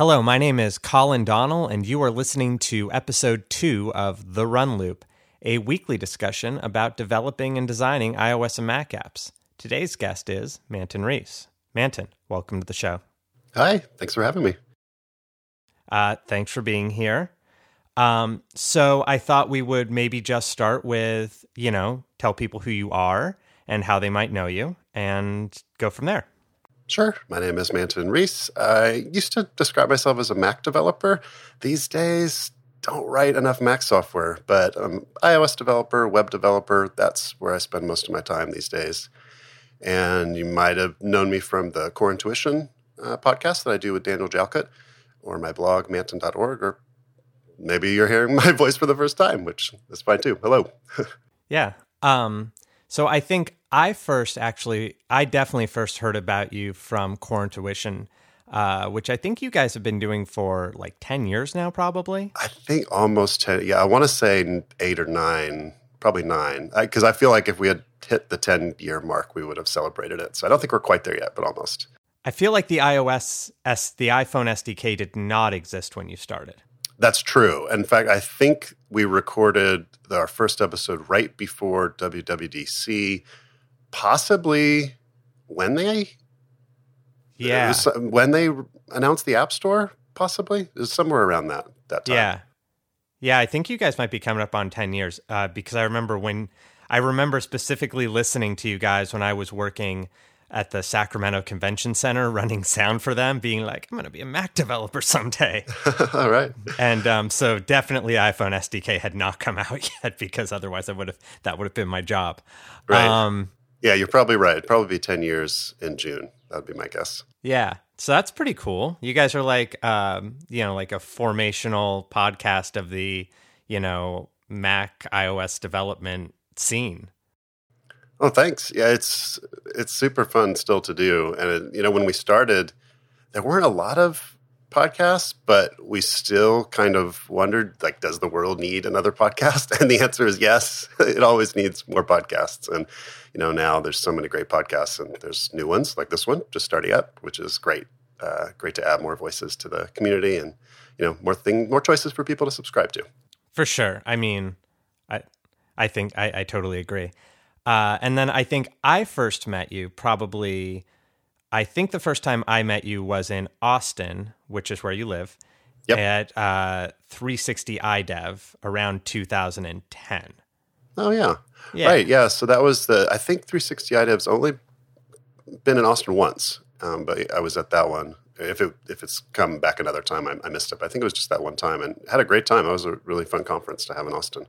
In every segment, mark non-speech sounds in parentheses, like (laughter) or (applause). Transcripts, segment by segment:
Hello, my name is Collin Donnell, and you are listening to episode two of The Run Loop, a weekly discussion about developing and designing iOS and Mac apps. Today's guest is Manton Reece. Manton, welcome to the show. Hi, thanks for having me. Uh, thanks for being here. Um, so I thought we would maybe just start with, you know, tell people who you are and how they might know you and go from there. Sure. My name is Manton Reece. I used to describe myself as a Mac developer. These days, don't write enough Mac software, but I'm iOS developer, web developer. That's where I spend most of my time these days. And you might have known me from the Core Intuition uh, podcast that I do with Daniel Jalkut or my blog, manton.org, or maybe you're hearing (laughs) my voice for the first time, which is fine too. Hello. (laughs) yeah. Um, so I think I first actually, I definitely first heard about you from Core Intuition, uh, which I think you guys have been doing for like 10 years now, probably. I think almost 10. Yeah, I want to say eight or nine, probably nine. Because I, I feel like if we had hit the 10 year mark, we would have celebrated it. So I don't think we're quite there yet, but almost. I feel like the iOS, S, the iPhone SDK did not exist when you started. That's true. In fact, I think we recorded our first episode right before WWDC, possibly when they yeah was, when they announced the App Store, possibly it was somewhere around that that time. Yeah, yeah. I think you guys might be coming up on ten years uh, because I remember when I remember specifically listening to you guys when I was working at the Sacramento Convention Center (laughs) running sound for them, being like, I'm going to be a Mac developer someday. (laughs) All right. And um, so definitely iPhone SDK had not come (laughs) out yet because otherwise I would have that would have been my job. Right. Um, yeah, you're probably right. It'd probably be 10 years in June. That'd be my guess. Yeah. So that's pretty cool. You guys are like, um, you know, like a formational podcast of the, you know, Mac iOS development scene. Oh, thanks. Yeah, it's it's super fun still to do. And it, you know, when we started, there weren't a lot of podcasts, but we still kind of wondered like does the world need another podcast? (laughs) And the answer is yes. (laughs) It always needs more podcasts. And you know, now there's so many great podcasts and there's new ones like this one just starting up, which is great. Uh, great to add more voices to the community and you know, more thing more choices for people to subscribe to. For sure. I mean, I I think I, I totally agree. Uh, and then I think I first met you probably. I think the first time I met you was in Austin, which is where you live, yep. at uh, 360 iDev around 2010. Oh yeah. yeah, right. Yeah, so that was the. I think 360 iDev's only been in Austin once, um, but I was at that one. If it if it's come back another time, I, I missed it. But I think it was just that one time, and had a great time. It was a really fun conference to have in Austin.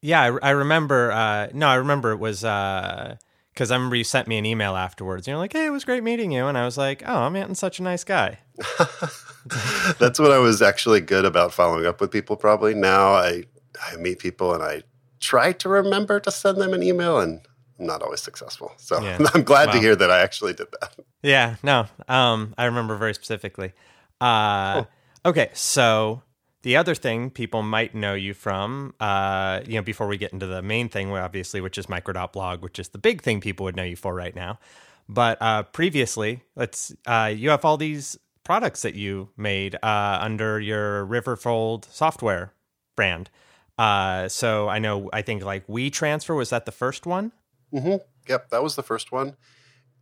Yeah, I, I remember. Uh, no, I remember it was because I remember you sent me an email afterwards. You're like, "Hey, it was great meeting you," and I was like, "Oh, Manton's such a nice guy." (laughs) That's what I was actually good about following up with people. Probably now, I I meet people and I try to remember to send them an email, and I'm not always successful. So yeah. (laughs) I'm glad to hear that I actually did that. Yeah, no, um, I remember very specifically. Uh, cool. Okay, so the other thing people might know you from, uh, you know, before we get into the main thing, obviously, which is micro.blog, which is the big thing people would know you for right now. But uh, previously, let's uh, you have all these products that you made uh, under your Riverfold software brand. Uh, so I know, I think like Wii Transfer was that the first one? Mm-hmm. Yep, that was the first one,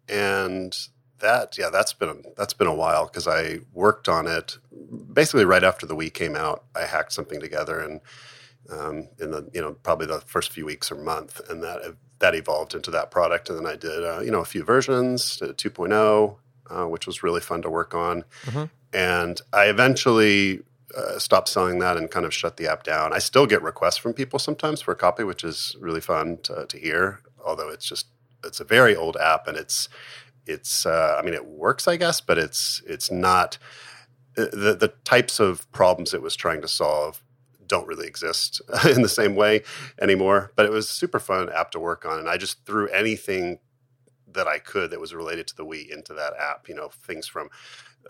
and that yeah that's been that's been a while because i worked on it basically right after the Wii came out. I hacked something together and um, in the you know probably the first few weeks or month and that that evolved into that product. And then i did uh, you know a few versions 2.0 uh, which was really fun to work on. Mm-hmm. and i eventually uh, stopped selling that and kind of shut the app down. I still get requests from people sometimes for a copy which is really fun to, to hear although it's just it's a very old app and it's it's uh, I mean it works I guess, but it's it's not uh, the the types of problems it was trying to solve don't really exist (laughs) in the same way anymore. But it was super fun app to work on, and I just threw anything that I could that was related to the Wii into that app. You know, things from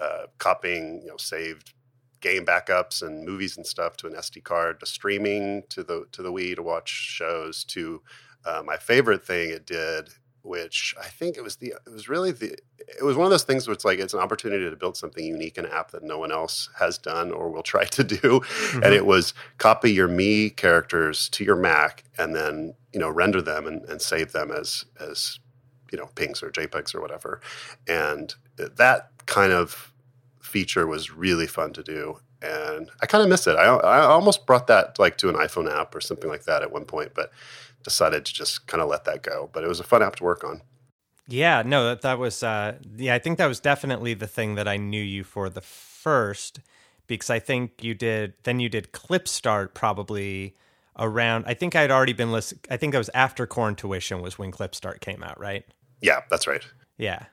uh, copying, you know, saved game backups and movies and stuff to an SD card, to streaming to the to the Wii to watch shows. To uh, my favorite thing it did which I think it was the it was really the it was one of those things where it's like it's an opportunity to build something unique in an app that no one else has done or will try to do. Mm-hmm. And it was copy your Mii characters to your Mac and then you know render them and, and save them as as you know pings or JPEGs or whatever. And that kind of feature was really fun to do and I kind of miss it. I, I almost brought that like to an iPhone app or something like that at one point, but decided to just kind of let that go. But it was a fun app to work on. Yeah, no, that that was uh, yeah, I think that was definitely the thing that I knew you for the first because I think you did then you did Clip Start probably around I think I'd already been listening I think that was after Core Intuition was when Clip Start came out, right? Yeah, that's right. Yeah.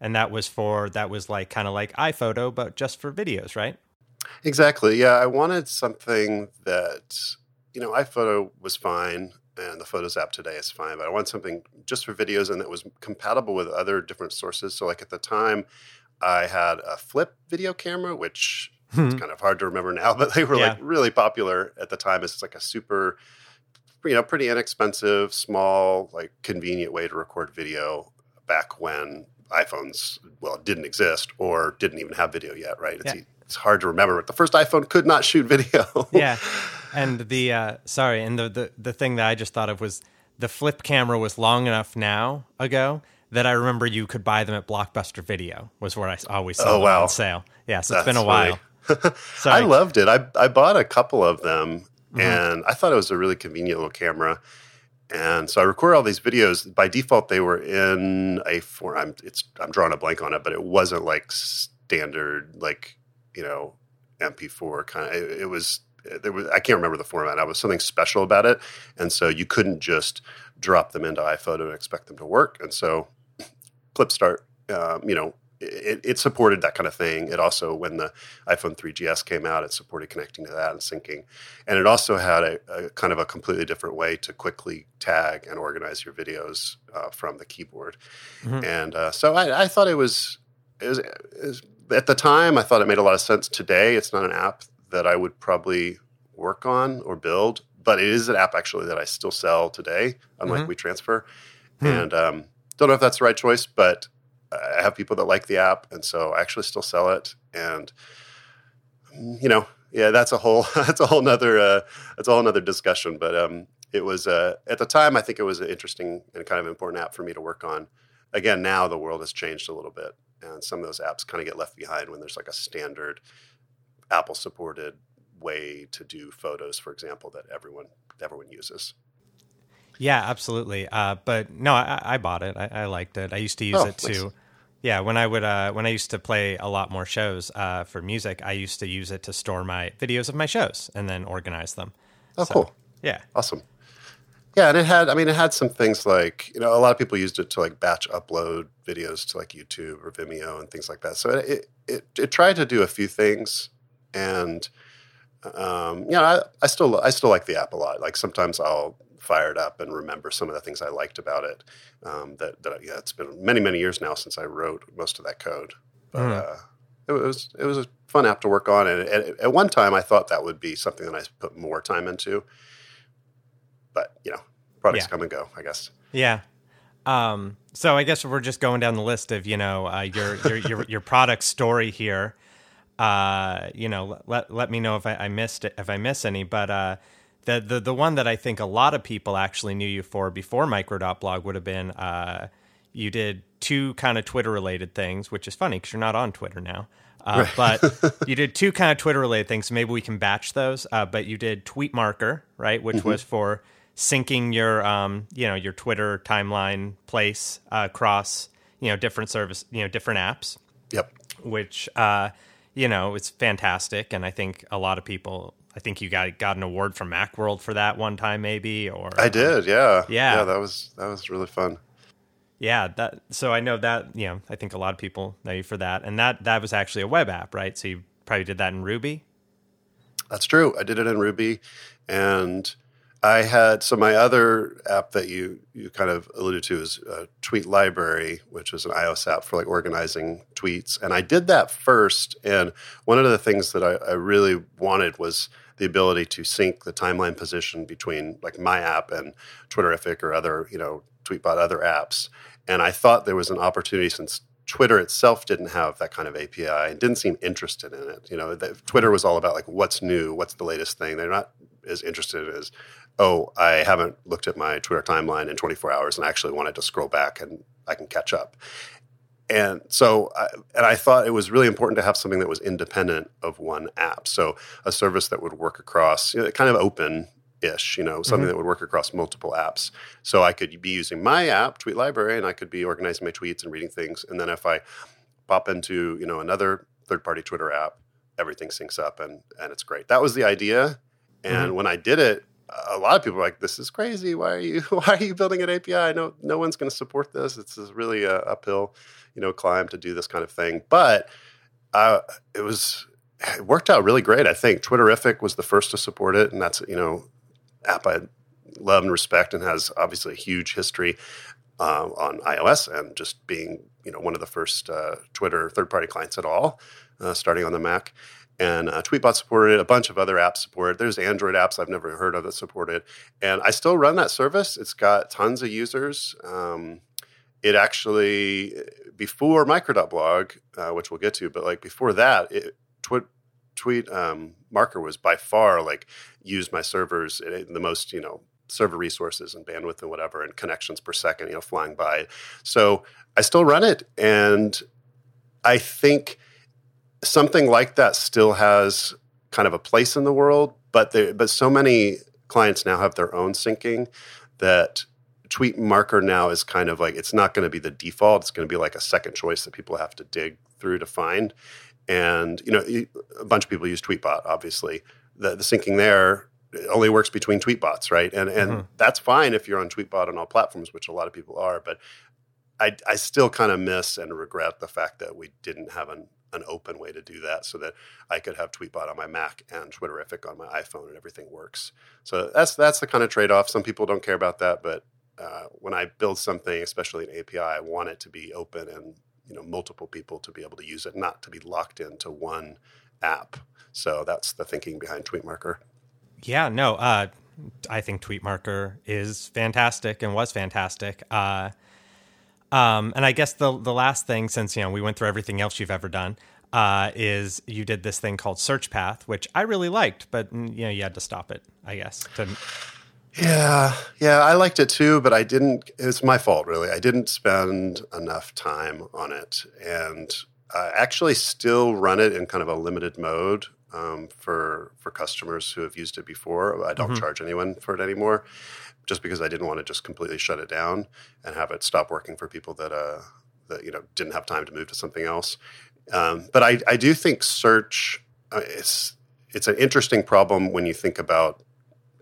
And that was for that was like kind of like iPhoto but just for videos, right? Exactly. Yeah, I wanted something that you know, iPhoto was fine and the Photos app today is fine, but I want something just for videos and that was compatible with other different sources. So, like at the time, I had a flip video camera, which hmm. is kind of hard to remember now, (laughs) but they were yeah. like really popular at the time. It's like a super, you know, pretty inexpensive, small, like convenient way to record video back when iPhones, well, didn't exist or didn't even have video yet, right? It's, yeah. it's hard to remember, but the first iPhone could not shoot video. yeah (laughs) and the uh, sorry, and the, the the thing that I just thought of was the flip camera was long enough now ago that I remember you could buy them at Blockbuster Video was where I always saw oh, them wow. on sale. Yeah, so it's been a while. (laughs) I loved it. I I bought a couple of them, mm-hmm. and I thought it was a really convenient little camera. And so I record all these videos. By default, they were in a form. I'm it's I'm drawing a blank on it, but it wasn't like standard like you know MP4 kind of. It, it was there was I can't remember the format. I was something special about it, and so you couldn't just drop them into iPhoto and expect them to work. And so ClipStart, um, you know, it, it, supported that kind of thing. It also, when the iPhone 3GS came out, it supported connecting to that and syncing, and it also had a, a kind of a completely different way to quickly tag and organize your videos uh, from the keyboard. Mm-hmm. And uh, so I, I, thought it was, it was, it was at the time, I thought it made a lot of sense. Today, it's not an app that I would probably work on or build, but it is an app actually that I still sell today, unlike mm-hmm. Wii Transfer. Hmm. And um, don't know if that's the right choice, but I have people that like the app, and so I actually still sell it. And you know, yeah, that's a whole (laughs) that's a whole nother uh, that's a whole nother discussion. But um, it was uh, at the time I think it was an interesting and kind of important app for me to work on. Again, now the world has changed a little bit, and some of those apps kind of get left behind when there's like a standard Apple supported way to do photos, for example, that everyone everyone uses. Yeah, absolutely. Uh, but no, I, I bought it. I, I, liked it. I used to use oh, it too. Nice. Yeah, when I would uh, when I used to play a lot more shows uh, for music, I used to use it to store my videos of my shows and then organize them. Oh, so, cool! Yeah, awesome. Yeah, and it had, I mean, it had some things like, you know, a lot of people used it to like batch upload videos to like YouTube or Vimeo and things like that. So it, it, it tried to do a few things and um, you know, I, I, still I still like the app a lot. Like sometimes I'll fire it up and remember some of the things I liked about it. Um, that that yeah, it's been many many years now since I wrote most of that code, but mm. uh, it was it was a fun app to work on. And at, at one time, I thought that would be something that I put more time into. But you know, products yeah. come and go. I guess. Yeah. Um, so I guess we're just going down the list of you know uh, your, your your your product story here uh, you know, let let me know if I, I missed it, if I miss any. But uh, the the the one that I think a lot of people actually knew you for before Micro.blog would have been uh, you did two kind of Twitter related things, which is funny because you're not on Twitter now. Uh, right. (laughs) but you did two kind of Twitter related things. So maybe we can batch those. Uh, but you did Tweet Marker, right, which mm-hmm. was for syncing your um, you know your Twitter timeline place uh, across you know different service you know different apps. Yep. Which uh, you know, it's fantastic. And I think a lot of people, I think you got got an award from MacWorld for that one time, maybe. Or I did, yeah, yeah, yeah. That was that was really fun. Yeah, that. So I know that you know, I think a lot of people know you for that, and that that was actually a web app, right? So you probably did that in Ruby. That's true. I did it in Ruby, and I had so my other app that you you kind of alluded to is uh, Tweet Library, which is an iOS app for like organizing tweets. And I did that first. And one of the things that I, I really wanted was the ability to sync the timeline position between like my app and Twitterrific or other you know Tweetbot other apps. And I thought there was an opportunity since Twitter itself didn't have that kind of API and didn't seem interested in it. You know, the, Twitter was all about like what's new, what's the latest thing. They're not as interested as, oh, I haven't looked at my Twitter timeline in 24 hours and I actually wanted to scroll back and I can catch up. And so, I, and I thought it was really important to have something that was independent of one app. So, a service that would work across, you know, kind of open ish, you know, something mm-hmm. that would work across multiple apps. So I could be using my app, Tweet Library, and I could be organizing my tweets and reading things. And then if I pop into, you know, another third party Twitter app, everything syncs up and and it's great. That was the idea. And mm-hmm. when I did it, a lot of people were like, "This is crazy. Why are you (laughs) why are you building an API? No no one's going to support this. It's really a uphill, you know, climb to do this kind of thing." But uh, it was it worked out really great. I think Twitterrific was the first to support it, and that's you know app I love and respect and has obviously a huge history uh, on iOS and just being you know one of the first uh, Twitter third party clients at all, uh, starting on the Mac. And uh, Tweetbot supported. A bunch of other apps support it. There's Android apps I've never heard of that support it. And I still run that service. It's got tons of users. Um, it actually, before Micro.blog, uh, which we'll get to, but like before that, it, Twi- tweet um, marker was by far like used my servers eh, the most you know server resources and bandwidth and whatever and connections per second you know flying by. So i still run it and i think something like that still has kind of a place in the world but there, but so many clients now have their own syncing that tweet marker now is kind of like it's not going to be the default it's going to be like a second choice that people have to dig through to find and you know, a bunch of people use Tweetbot. Obviously, the, the syncing there only works between Tweetbots, right? And and mm-hmm. that's fine if you're on Tweetbot on all platforms, which a lot of people are. But I, I still kind of miss and regret the fact that we didn't have an an open way to do that so that I could have Tweetbot on my Mac and Twitterrific on my iPhone and everything works. So that's that's the kind of trade off. Some people don't care about that, but uh, when I build something, especially an API, I want it to be open and you know multiple people to be able to use it, not to be locked into one app. So that's the thinking behind TweetMarker. Yeah, no, uh, I think TweetMarker is fantastic and was fantastic. Uh, um, and I guess the the last thing, since you know we went through everything else you've ever done, uh, is you did this thing called Search Path, which I really liked, but you know you had to stop it, I guess. To, yeah, yeah, I liked it too, but I didn't. It's my fault, really. I didn't spend enough time on it, and I actually still run it in kind of a limited mode um, for for customers who have used it before. I don't mm-hmm. charge anyone for it anymore, just because I didn't want to just completely shut it down and have it stop working for people that uh, that you know didn't have time to move to something else. Um, but I, I do think search uh, it's it's an interesting problem when you think about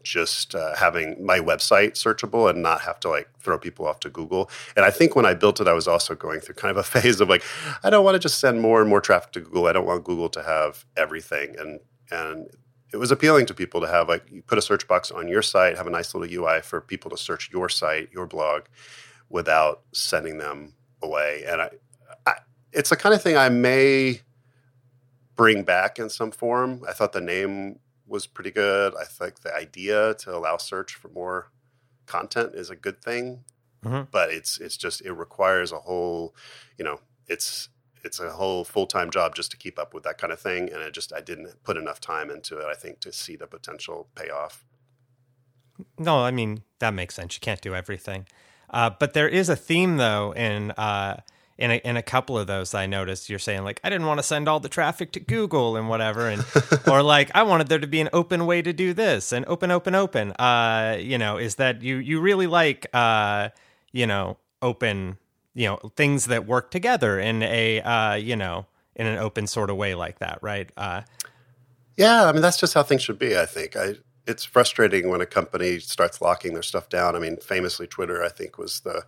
just uh, having my website searchable and not have to like throw people off to Google. And I think when I built it, I was also going through kind of a (laughs) phase of like, I don't want to just send more and more traffic to Google. I don't want Google to have everything. And and it was appealing to people to have like you put a search box on your site, have a nice little UI for people to search your site, your blog, without sending them away. And I, I it's the kind of thing I may bring back in some form. I thought the name was pretty good. I think the idea to allow search for more content is a good thing, mm-hmm. but it's it's just it requires a whole, you know, it's it's a whole full time job just to keep up with that kind of thing, and I just I didn't put enough time into it. I think to see the potential payoff. No, I mean that makes sense. You can't do everything, uh, but there is a theme though in. Uh, in a, in a couple of those I noticed you're saying like I didn't want to send all the traffic to Google and whatever and (laughs) or like I wanted there to be an open way to do this and open open open uh you know is that you you really like uh you know open you know things that work together in a uh you know in an open sort of way like that right? Uh yeah I mean that's just how things should be I think. I it's frustrating when a company starts locking their stuff down. I mean famously Twitter I think was the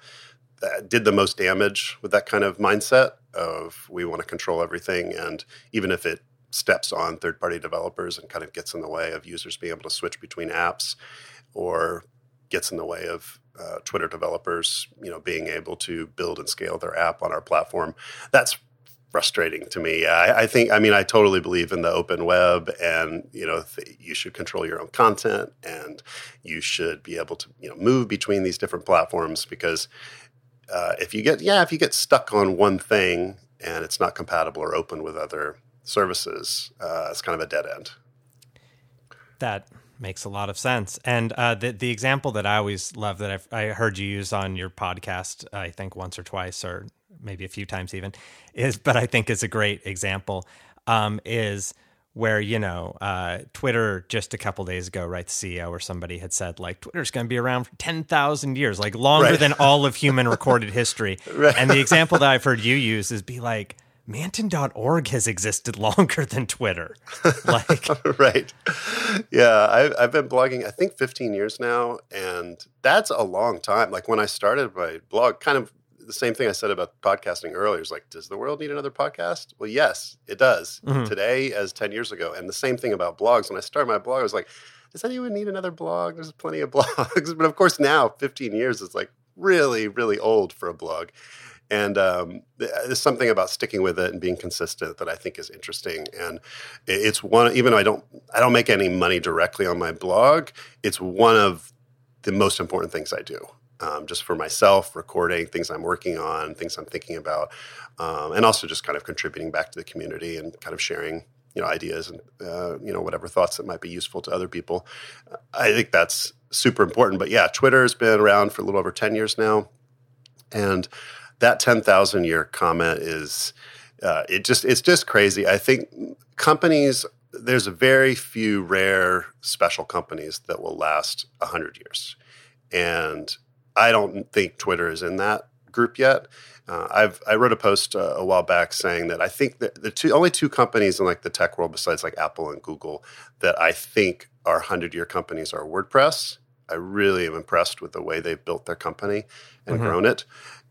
that did the most damage with that kind of mindset of we want to control everything and even if it steps on third party developers and kind of gets in the way of users being able to switch between apps or gets in the way of uh, Twitter developers, you know, being able to build and scale their app on our platform. That's frustrating to me. I, I, think, I mean, I totally believe in the open web, and you know, th- you should control your own content, and you should be able to, you know, move between these different platforms because uh, if you get, yeah, if you get stuck on one thing and it's not compatible or open with other services, uh, it's kind of a dead end. That makes a lot of sense. And uh, the the example that I always love that I've, I heard you use on your podcast, I think once or twice, or maybe a few times even, is but I think is a great example. Um, is where you know uh, Twitter just a couple days ago, right? The CEO or somebody had said like Twitter's going to be around for ten thousand years, like longer right. than all of human (laughs) recorded history. right. And the example that I've heard you use is be like. Manton.org has existed longer than Twitter. (laughs) Like, right. Yeah. I've, I've been blogging, I think 15 years now. And that's a long time. Like when I started my blog, kind of the same thing I said about podcasting earlier. Is like, does the world need another podcast? Well, yes, it does. Mm-hmm. Today, as ten years ago, and the same thing about blogs. When I started my blog, I was like, does anyone need another blog? There's plenty of (laughs) blogs, but of course now, 15 years is like really, really old for a blog. And um, there's something about sticking with it and being consistent that I think is interesting. And it's one, even though I don't, I don't make any money directly on my blog. It's one of the most important things I do um, just for myself, recording things I'm working on, things I'm thinking about, um, and also just kind of contributing back to the community and kind of sharing you know ideas and uh, you know whatever thoughts that might be useful to other people. I think that's super important. But yeah, Twitter has been around for a little over ten years now, and that ten thousand year comment is uh, it just it's just crazy. I think companies there's a very few rare special companies that will last 100 years and I don't think Twitter is in that group yet. Uh, I've I wrote a post uh, a while back saying that I think that the two only two companies in like the tech world besides like Apple and Google that I think are hundred year companies are WordPress. I really am impressed with the way they've built their company and mm-hmm. grown it.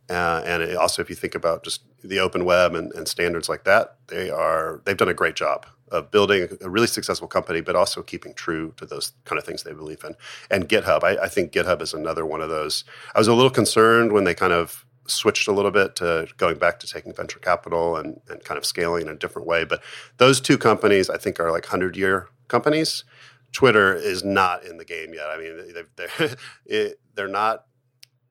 Uh, and it, also, if you think about just the open web and, and standards like that, they are they've done a great job of building a really successful company, but also keeping true to those kind of things they believe in. And GitHub, I, I, think GitHub is another one of those. I was a little concerned when they kind of switched a little bit to going back to taking venture capital and, and kind of scaling in a different way. But those two companies, I think, are like 100 year companies. Twitter is not in the game yet. I mean, they're, (laughs) it, they're not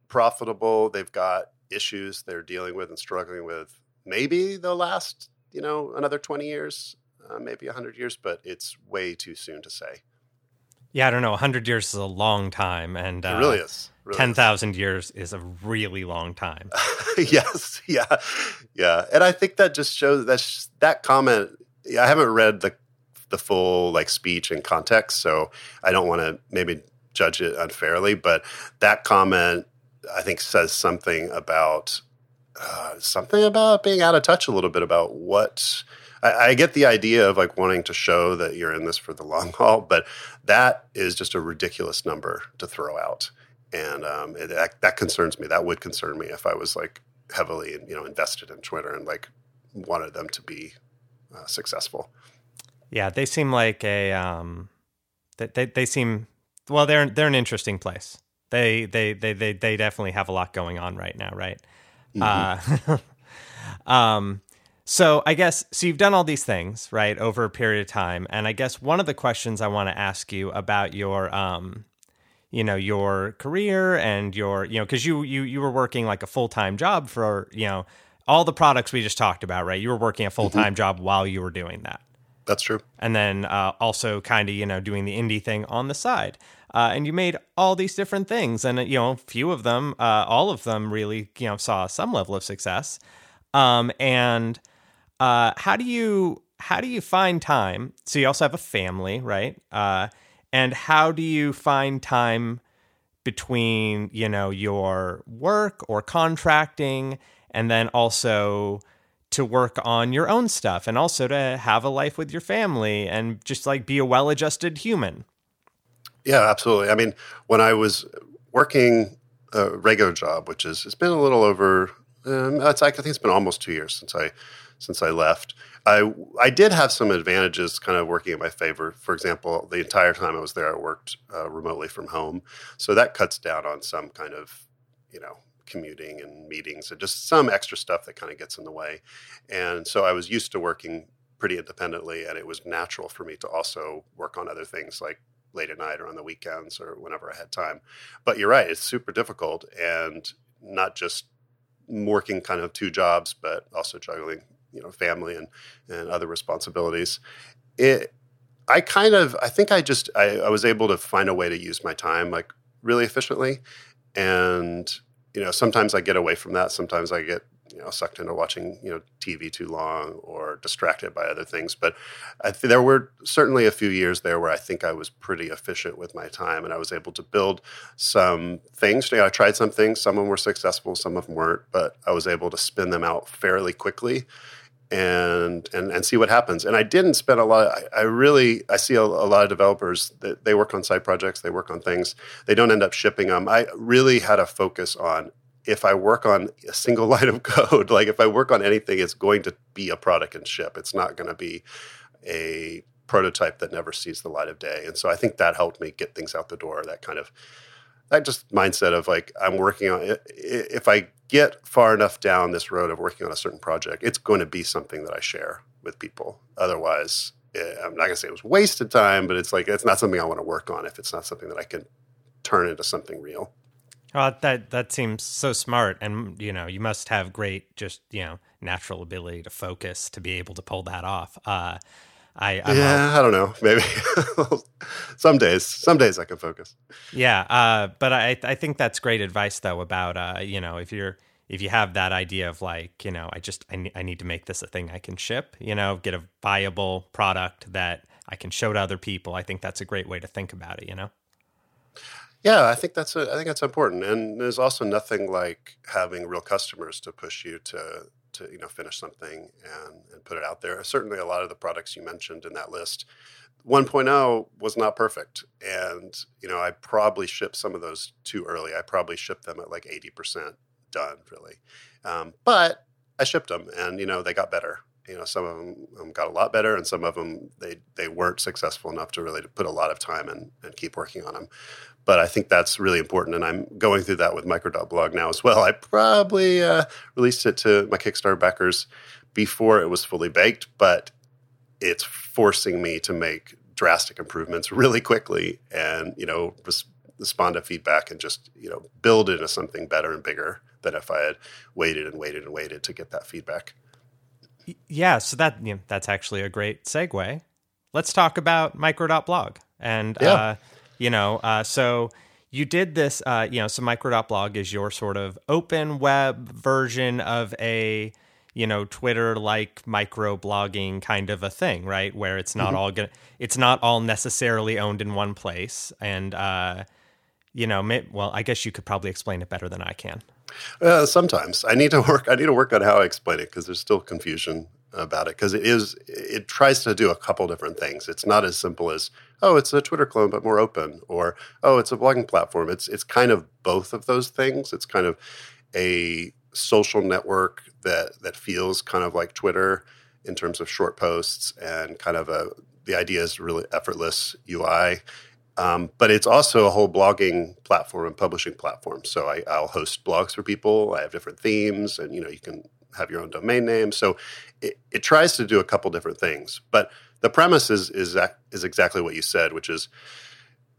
profitable. They've got issues they're dealing with and struggling with. Maybe they'll last, you know, another 20 years uh, maybe 100 years, but it's way too soon to say. Yeah, I don't know. 100 years is a long time. And uh, it really is. Really 10,000 years is a really long time. (laughs) yes. Yeah. Yeah. And I think that just shows that that comment. I haven't read the the full like speech and context, so I don't want to maybe judge it unfairly. But that comment, I think, says something about uh, something about being out of touch a little bit about what I, I, get the idea of like wanting to show that you're in this for the long (laughs) haul, but that is just a ridiculous number to throw out, and um, it, that, that concerns me. That would concern me if I was like heavily you know invested in Twitter and like wanted them to be uh, successful. Yeah, they seem like a um, they, they they seem well. They're they're an interesting place. They they they they they definitely have a lot going on right now, right? Mm-hmm. Uh, (laughs) um, so I guess so you've done all these things, right, over a period of time. And I guess one of the questions I want to ask you about your um you know, your career and your, you know, cuz you you you were working like a full-time job for, you know, all the products we just talked about, right? You were working a full-time mm-hmm. job while you were doing that. That's true. And then uh, also kind of, you know, doing the indie thing on the side. Uh, and you made all these different things. And, you know, a few of them, uh, all of them really, you know, saw some level of success. Um, and uh, how do you how do you find time? So you also have a family, right? Uh, and how do you find time between you know your work or contracting, and then also to work on your own stuff, and also to have a life with your family, and just like be a well-adjusted human? Yeah, absolutely. I mean, when I was working a regular job, which is it's been a little over, um, I think it's been almost two years since I since I left. I I did have some advantages, kind of working in my favor. For example, the entire time I was there, I worked uh, remotely from home, so that cuts down on some kind of you know commuting and meetings and just some extra stuff that kind of gets in the way. And so I was used to working pretty independently, and it was natural for me to also work on other things like late at night or on the weekends or whenever I had time. But you're right, it's super difficult and not just working kind of two jobs, but also juggling, you know, family and, and other responsibilities. It, I kind of, I think I just, I, I was able to find a way to use my time like really efficiently. And, you know, sometimes I get away from that. Sometimes I get you know sucked into watching you know TV too long or distracted by other things. But th- there were certainly a few years there where I think I was pretty efficient with my time, and I was able to build some things. You know, I tried some things. Some of them were successful, some of them weren't, but I was able to spin them out fairly quickly. And, and and see what happens. And I didn't spend a lot. I, I really I see a, a lot of developers that they work on side projects, they work on things, they don't end up shipping them. I really had a focus on if I work on a single (laughs) line of code, like if I work on anything, it's going to be a product and ship. It's not going to be a prototype that never sees the light of day. And so I think that helped me get things out the door. That kind of that just mindset of like I'm working on. If I get far enough down this road of working on a certain project, it's going to be something that I share with people. Otherwise, eh, I'm not going to say it was wasted time, but it's like it's not something I want to work on if it's not something that I can turn into something real. Well, that that seems so smart, and you know, you must have great, just you know, natural ability to focus to be able to pull that off. Uh, I I'm yeah, I don't know, maybe (laughs) some days, some days I can focus. Yeah, uh, but I I think that's great advice though about uh, you know if you're if you have that idea of like you know I just I, ne- I need to make this a thing I can ship, you know, get a viable product that I can show to other people. I think that's a great way to think about it. You know. Yeah, I think that's a, I think that's important, and there's also nothing like having real customers to push you to to you know finish something and and put it out there. Certainly, a lot of the products you mentioned in that list, 1.0 was not perfect, and you know I probably shipped some of those too early. I probably shipped them at like 80 percent done, really, um, but I shipped them, and you know they got better you know some of them um, got a lot better and some of them they they weren't successful enough to really put a lot of time and, and keep working on them but i think that's really important and i'm going through that with micro.blog now as well. I probably uh, released it to my kickstarter backers before it was fully baked but it's forcing me to make drastic improvements really quickly and you know res- respond to feedback and just you know build into something better and bigger than if i had waited and waited and waited to get that feedback yeah, so that you know, that's actually a great segue. Let's talk about micro.blog. And yeah. uh, you know, uh, so you did this uh, you know, so micro.blog is your sort of open web version of a you know Twitter like micro blogging kind of a thing, right? Where it's not mm-hmm. all gonna it's not all necessarily owned in one place and uh you know, may, well, I guess you could probably explain it better than I can. Uh, sometimes I need to (laughs) work. I need to work on how I explain it because there's still confusion about it because it is. It tries to do a couple different things. It's not as simple as oh, it's a Twitter clone but more open, or oh, it's a blogging platform. It's it's kind of both of those things. It's kind of a social network that that feels kind of like Twitter in terms of short posts and kind of a the idea is really effortless UI um, but it's also a whole blogging platform and publishing platform. So I, will host blogs for people. I have different themes, and you know you can have your own domain name. So it, it tries to do a couple different things. But the premise is is is exactly what you said, which is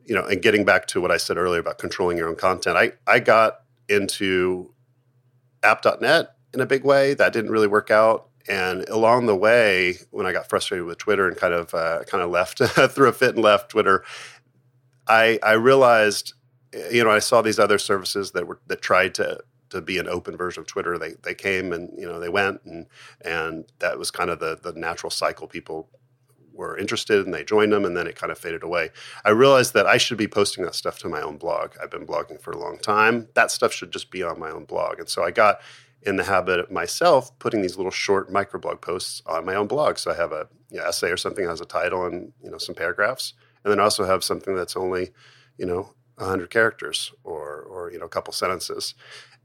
you know, and getting back to what I said earlier about controlling your own content. I I got into app.net in a big way. That didn't really work out. And along the way, when I got frustrated with Twitter and kind of uh, kind of left, (laughs) threw a fit and left Twitter, I I realized, you know, I saw these other services that were that tried to to be an open version of Twitter. They they came and you know they went and and that was kind of the the natural cycle. People were interested and they joined them and then it kind of faded away. I realized that I should be posting that stuff to my own blog. I've been blogging for a long time. That stuff should just be on my own blog. And so I got in the habit of myself putting these little short microblog posts on my own blog. So I have a you know, essay or something that has a title and you know some paragraphs and then also have something that's only, you know, 100 characters or, or you know, a couple sentences.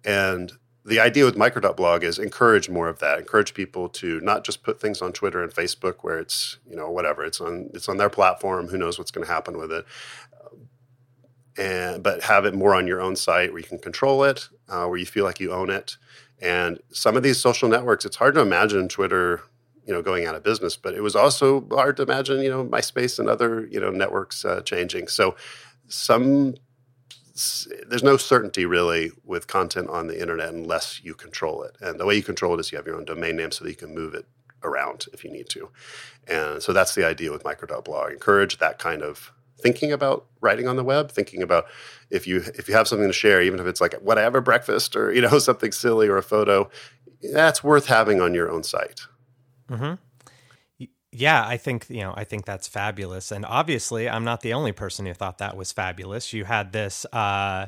And the idea with micro.blog is encourage more of that. Encourage people to not just put things on Twitter and Facebook where it's, you know, whatever, it's on it's on their platform, who knows what's going to happen with it. and but have it more on your own site where you can control it, uh, where you feel like you own it. And some of these social networks, it's hard to imagine Twitter, you know, going out of business, but it was also hard to imagine, you know, MySpace and other, you know, networks uh, changing. So some there's no certainty really with content on the internet unless you control it. And the way you control it is you have your own domain name so that you can move it around if you need to. And so that's the idea with micro.blog. Encourage that kind of thinking about writing on the web, thinking about if you if you have something to share, even if it's like what I have whatever breakfast or you know (laughs) something silly or a photo, that's worth having on your own site. Mm-hmm. Yeah, I think you know I think that's fabulous, and obviously I'm not the only person who thought that was fabulous. You had this uh,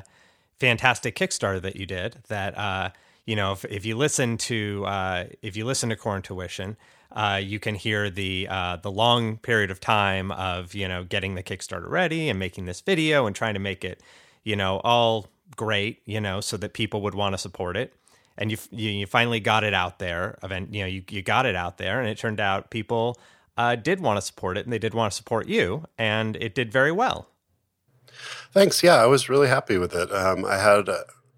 fantastic Kickstarter that you did that uh, you know if, if you listen to uh, if you listen to Core Intuition uh, you can hear the uh, the long period of time of you know getting the Kickstarter ready and making this video and trying to make it you know all great you know so that people would want to support it and you, you, finally got it out there event you know you, you got it out there and it turned out people uh, did want to support it and they did want to support you and it did very well thanks yeah i was really happy with it um, i had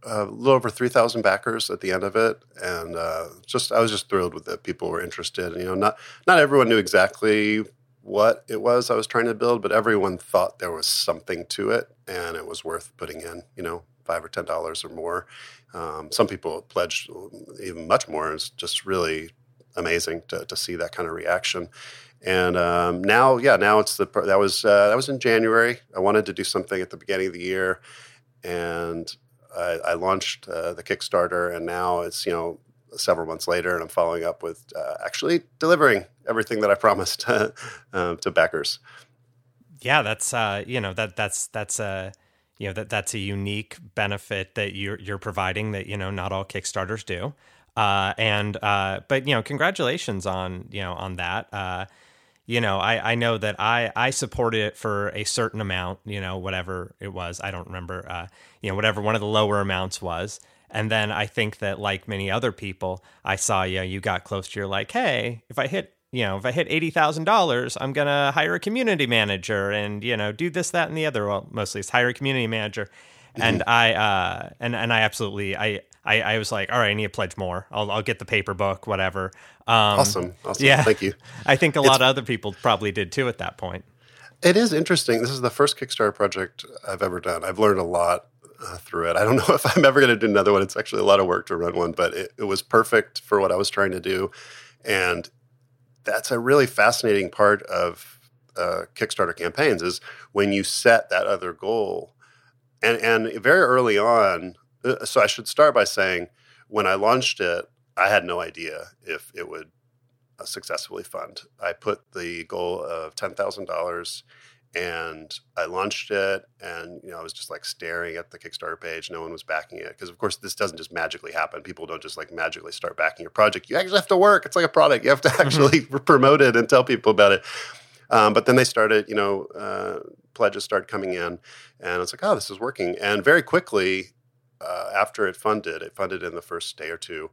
a little over 3,000 backers at the end of it. And uh, just, I was just thrilled with that people were interested. And, you know, not, not everyone knew exactly what it was I was trying to build, but everyone thought there was something to it and it was worth putting in, you know, five or ten dollars or more. Um, some people pledged even much more. It's just really amazing to, to see that kind of reaction. And um, now, yeah, now it's the that was uh, that was in January. I wanted to do something at the beginning of the year, and I, I launched uh, the Kickstarter, and now it's you know several months later, and I'm following up with uh, actually delivering everything that I promised (laughs) uh, to backers. Yeah, that's uh, you know that that's that's a you know that that's a unique benefit that you're you're providing that you know not all Kickstarters do. Uh, and uh, but you know congratulations on you know on that uh, you know, I, I know that I, I supported it for a certain amount, you know, whatever it was. I don't remember, uh, you know, whatever one of the lower amounts was. And then I think that, like many other people, I saw, you know, you got close to, you're like, hey, if I hit, you know, if I hit $80,000, I'm going to hire a community manager and, you know, do this, that, and the other. Well, mostly it's hire a community manager. Mm-hmm. And I, uh, and, and I absolutely, I, I, I was like, all right, I need to pledge more. I'll, I'll get the paper book, whatever. Um, awesome. Awesome. Yeah. Thank you. (laughs) I think a it's, lot of other people probably did too at that point. It is interesting. This is the first Kickstarter project I've ever done. I've learned a lot uh, through it. I don't (laughs) know if I'm ever going to do another one. It's actually a lot of work to run one, but it, it was perfect for what I was trying to do. And that's a really fascinating part of uh, Kickstarter campaigns is when you set that other goal. And, and very early on, uh, so I should start by saying when I launched it, I had no idea if it would uh, successfully fund. I put the goal of ten thousand dollars, and I launched it, and you know I was just like staring at the Kickstarter page. No one was backing it because, of course, this doesn't just magically happen. People don't just like magically start backing your project. You actually have to work. It's like a product. You have to mm-hmm. actually (laughs) promote it and tell people about it. Um, but then they started, you know, uh, pledges started coming in, and it's like, oh, this is working. And very quickly, uh, after it funded, it funded in the first day or two.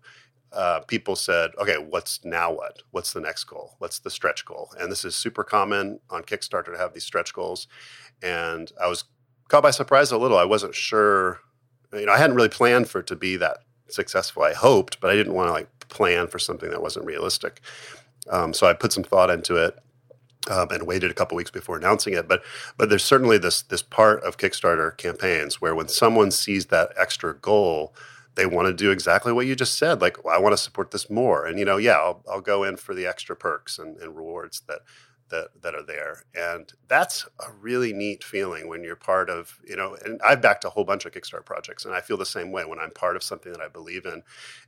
Uh, people said, okay, what's now what? What's the next goal? What's the stretch goal? And this is super common on Kickstarter to have these stretch goals. And I was caught by surprise a little. I wasn't sure, you know, I hadn't really planned for it to be that successful. I hoped, but I didn't want to like plan for something that wasn't realistic. Um, so I put some thought into it um, and waited a couple weeks before announcing it. But but there's certainly this this part of Kickstarter campaigns where when someone sees that extra goal, they want to do exactly what you just said. Like well, I want to support this more, and you know, yeah, I'll, I'll go in for the extra perks and, and rewards that that that are there and that's a really neat feeling when you're part of you know and i've backed a whole bunch of kickstarter projects and i feel the same way when i'm part of something that i believe in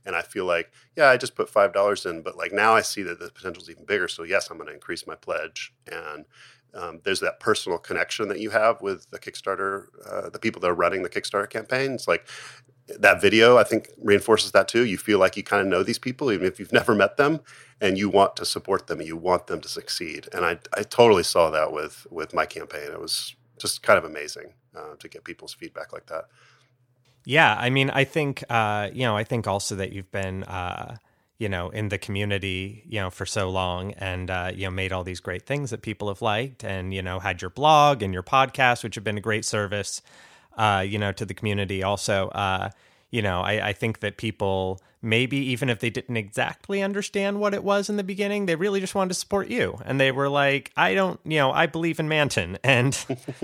and i feel like yeah i just put five dollars in but like now i see that the potential is even bigger so yes i'm going to increase my pledge and um, there's that personal connection that you have with the Kickstarter, uh, the people that are running the Kickstarter campaign. It's like that video i think reinforces that too. You feel like you kind of know these people even if you've (laughs) never met them and you want to support them you want them to succeed. And i, I totally saw that with with my campaign. It was just kind of amazing uh, to get people's feedback like that. Yeah i mean i think uh, you know i think also that you've been uh, you know in the community you know for so long and uh, you know made all these great things that people have liked and you know had your blog and your podcast which have been a great service uh, you know, to the community. Also, uh, you know, I, I think that people maybe even if they didn't exactly understand what it was in the beginning, they really just wanted to support you. And they were like, I don't, you know, I believe in Manton. (laughs) And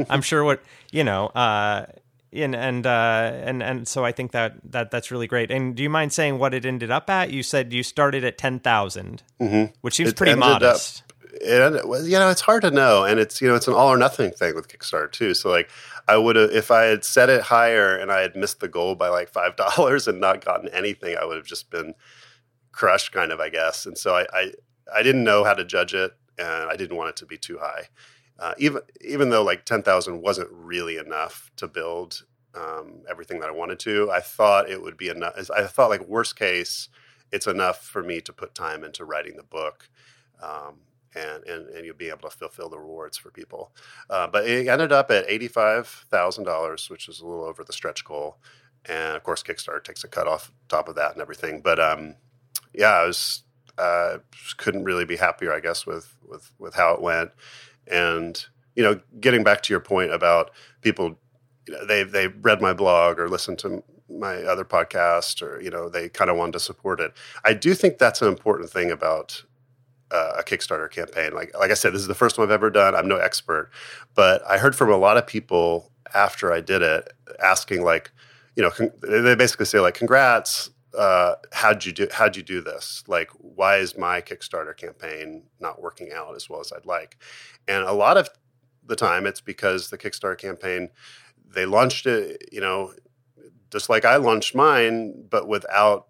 I'm sure what, you know, uh, and and uh, and and so I think that that that's really great. And do you mind saying what it ended up at? You said you started at ten thousand, mm-hmm. which seems it pretty modest. Up, it, you know, it's hard to know, and it's you know, it's an all or nothing thing with Kickstarter too. So like, I would have if I had set it higher and I had missed the goal by like five (laughs) dollars and not gotten anything, I would have just been crushed, kind of, I guess. And so I, I I didn't know how to judge it, and I didn't want it to be too high uh, even even though like ten thousand wasn't really enough to build um, everything that I wanted to, I thought it would be enough. I thought like worst case, it's enough for me to put time into writing the book. Um, and, and, and you'll be able to fulfill the rewards for people. Uh, but it ended up at $85,000, which is a little over the stretch goal. And of course, Kickstarter takes a cut off top of that and everything. But um, yeah, I was, uh, couldn't really be happier, I guess, with, with, with how it went. And you know, getting back to your point about people, you know, they they read my blog or listened to my other podcast, or you know, they kind of wanted to support it. I do think that's an important thing about uh, a Kickstarter campaign. Like like I said, this is the first one I've ever done. I'm no expert, but I heard from a lot of people after I did it asking like, you know, con- they basically say like, "Congrats, uh, how'd you do how'd you do this like why is my kickstarter campaign not working out as well as i'd like and a lot of the time it's because the kickstarter campaign they launched it you know just like i launched mine but without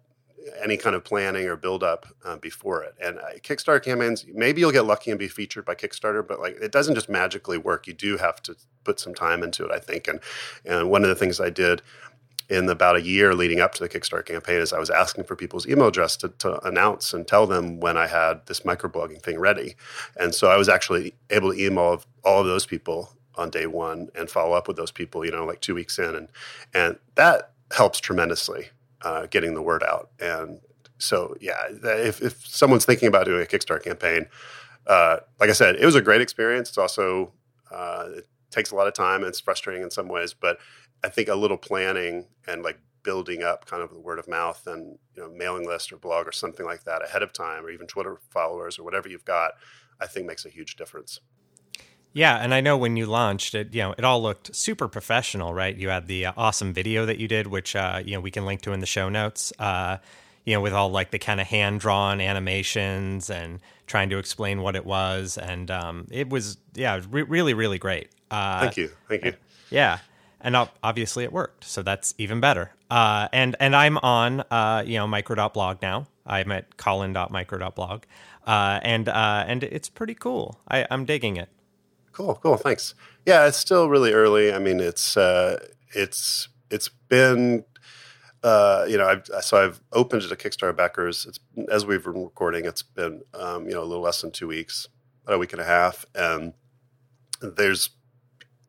any kind of planning or build up uh, before it and uh, kickstarter campaigns maybe you'll get lucky and be featured by kickstarter but like it doesn't just magically work you do have to put some time into it i think and and one of the things i did in about a year leading up to the Kickstarter campaign is I was asking for people's email address to, to, announce and tell them when I had this microblogging thing ready. And so I was actually able to email all of those people on day one and follow up with those people, you know, like two weeks in. And, and that helps tremendously uh, getting the word out. And so, yeah, if, if someone's thinking about doing a Kickstarter campaign, uh, like I said, it was a great experience. It's also, uh, it takes a lot of time and it's frustrating in some ways, but I think a little planning and like building up kind of the word of mouth and you know mailing list or blog or something like that ahead of time or even Twitter followers or whatever you've got, I think makes a huge difference. Yeah, and I know when you launched it, you know, it all looked super professional, right? You had the uh, awesome video that you did, which uh, you know we can link to in the show notes. Uh, you know, with all like the kind of hand drawn animations and trying to explain what it was, and um, it was yeah, re- really really great. Uh, Thank you, thank you. Yeah, and obviously it worked, so that's even better. Uh, and and I'm on uh, you know micro.blog now. I'm at collin.micro.blog, uh, and uh, and it's pretty cool. I, I'm digging it. Cool, cool. Thanks. Yeah, it's still really early. I mean, it's uh, it's it's been uh, you know, I've, so I've opened it to Kickstarter backers. It's as we've been recording, it's been um, you know a little less than two weeks, about a week and a half, and there's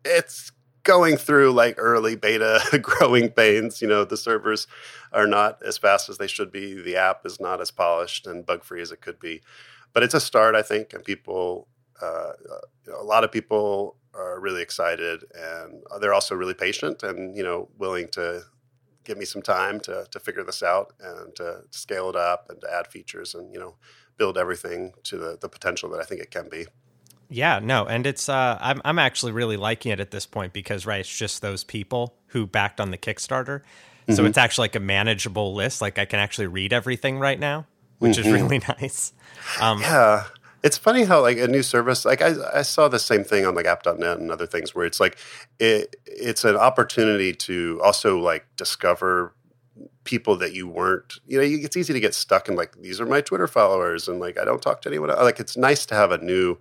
it's going through like early beta (laughs) growing pains. You know, the servers are not as fast as they should be. The app is not as polished and bug free as it could be. But it's a start, I think, and people, uh, you know, a lot of people are really excited, and they're also really patient and you know willing to give me some time to to figure this out and to scale it up and to add features and you know build everything to the the potential that I think it can be. Yeah, no, and it's uh, I'm I'm actually really liking it at this point because right, it's just those people who backed on the Kickstarter, mm-hmm. so it's actually like a manageable list. Like I can actually read everything right now, which mm-hmm. is really (laughs) nice. Um, yeah, it's funny how like a new service, like I I saw the same thing on like App.net and other things where it's like it it's an opportunity to also like discover people that you weren't you know it's easy to get stuck in like these are my twitter followers and like i don't talk to anyone like it's nice to have a new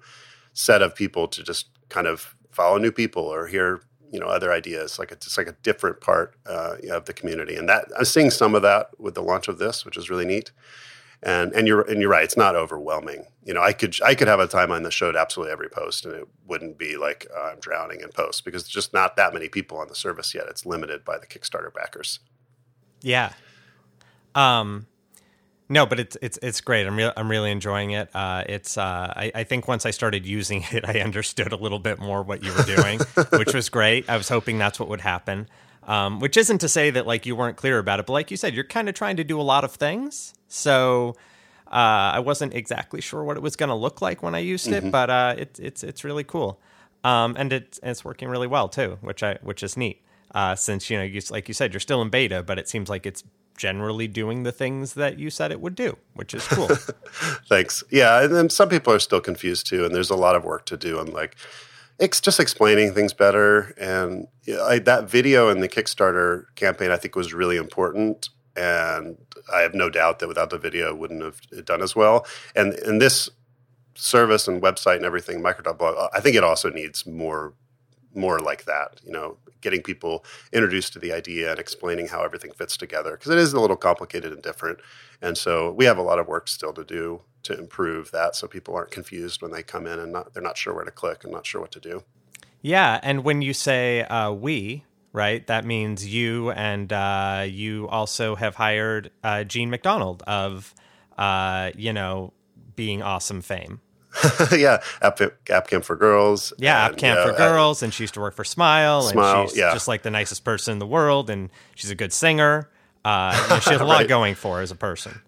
set of people to just kind of follow new people or hear you know other ideas like it's just like a different part uh, of the community. And that i'm seeing some of that with the launch of this which is really neat and and you're and you're right it's not overwhelming you know i could i could have a timeline that showed absolutely every post and it wouldn't be like uh, i'm drowning in posts because there's just not that many people on the service yet it's limited by the kickstarter backers yeah um no, but it's it's it's great. I'm re- I'm really enjoying it. Uh, it's uh, I, I think once I started using (laughs) it, I understood a little bit more what you were doing, (laughs) which was great. I was hoping that's what would happen. Um, which isn't to say that like you weren't clear about it, but like you said, you're kind of trying to do a lot of things. So uh, I wasn't exactly sure what it was going to look like when I used mm-hmm. it, but uh, it, it's it's really cool, um, and it's it's working really well too, which I which is neat. Uh, since you know, you, like you said, you're still in beta, but it seems like it's generally doing the things that you said it would do, which is cool. (laughs) Thanks. Yeah, and then some people are still confused too, and there's a lot of work to do on like it's just explaining things better. And I, that video in the Kickstarter campaign, I think, was really important. And I have no doubt that without the video, it wouldn't have done as well. And and this service and website and everything, micro.blog, uh, I think it also needs more more like that. You know, getting people introduced to the idea and explaining how everything fits together because it is a little complicated and different. And so we have a lot of work still to do to improve that so people aren't confused when they come in and not, they're not sure where to click and not sure what to do. Yeah, and when you say uh, we, right, that means you and uh, you also have hired uh, Jean MacDonald of, uh, you know, being awesome fame. (laughs) yeah, App, App Camp for Girls. Yeah, and, App Camp for Girls, and she used to work for Smile, Smile and she's yeah. just like the nicest person in the world, and she's a good singer. Uh, you know, she has a (laughs) lot going for her as a person.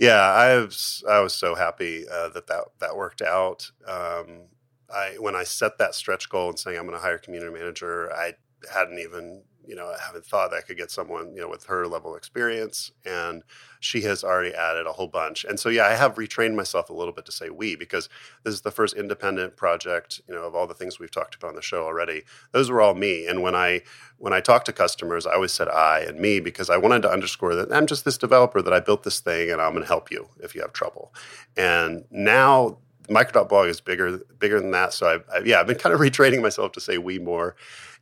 Yeah, I was I was so happy uh, that that that worked out. Um, I when I set that stretch goal and saying I'm going to hire a community manager, I hadn't even you know, I haven't thought that I could get someone, you know, with her level of experience. And she has already added a whole bunch. And so, yeah, I have retrained myself a little bit to say we because this is the first independent project, you know, of all the things we've talked about on the show already. Those were all me. And when I when I talk to customers, I always said I and me because I wanted to underscore that I'm just this developer that I built this thing and I'm going to help you if you have trouble. And now micro.blog is bigger bigger than that. So I've, I've yeah, I've been kind of (laughs) retraining myself to say we more.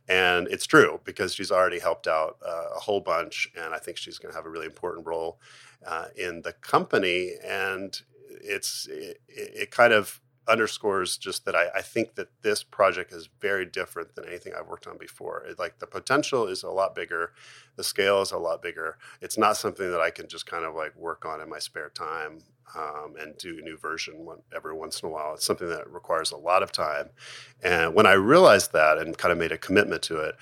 And it's true because she's already helped out uh, a whole bunch, and I think she's going to have a really important role uh, in the company. And it's it, it, kind of underscores just that I, I, think that this project is very different than anything I've worked on before. It, like the potential is a lot bigger, the scale is a lot bigger. It's not something that I can just kind of like work on in my spare time um, and do a new version one, every once in a while. It's something that requires a lot of time. And when I realized that and kind of made a commitment to it,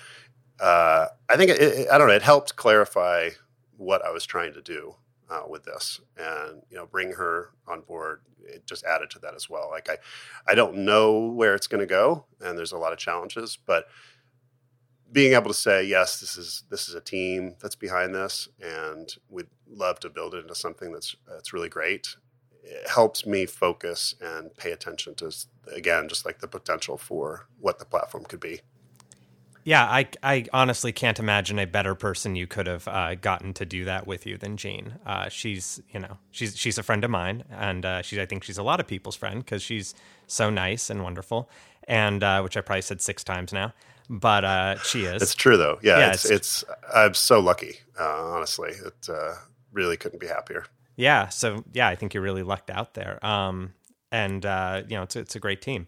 uh, I think it, it, I don't know. It helped clarify what I was trying to do uh, with this, and you know, bring her on board. It just added to that as well. Like I, I don't know where it's going to go, and there's a lot of challenges, but being able to say yes this is this is a team that's behind this and we'd love to build it into something that's that's really great it helps me focus and pay attention to again just like the potential for what the platform could be yeah i i honestly can't imagine a better person you could have uh, gotten to do that with you than Jean. Uh, she's you know she's she's a friend of mine and uh, she's i think she's a lot of people's friend because she's so nice and wonderful and uh, which i probably said six times now but uh, she is. It's true though. Yeah, yeah it's, it's, it's I'm so lucky. Uh, honestly, it uh, really couldn't be happier. Yeah. So yeah, I think you're really lucked out there. Um, and uh, you know, it's it's a great team.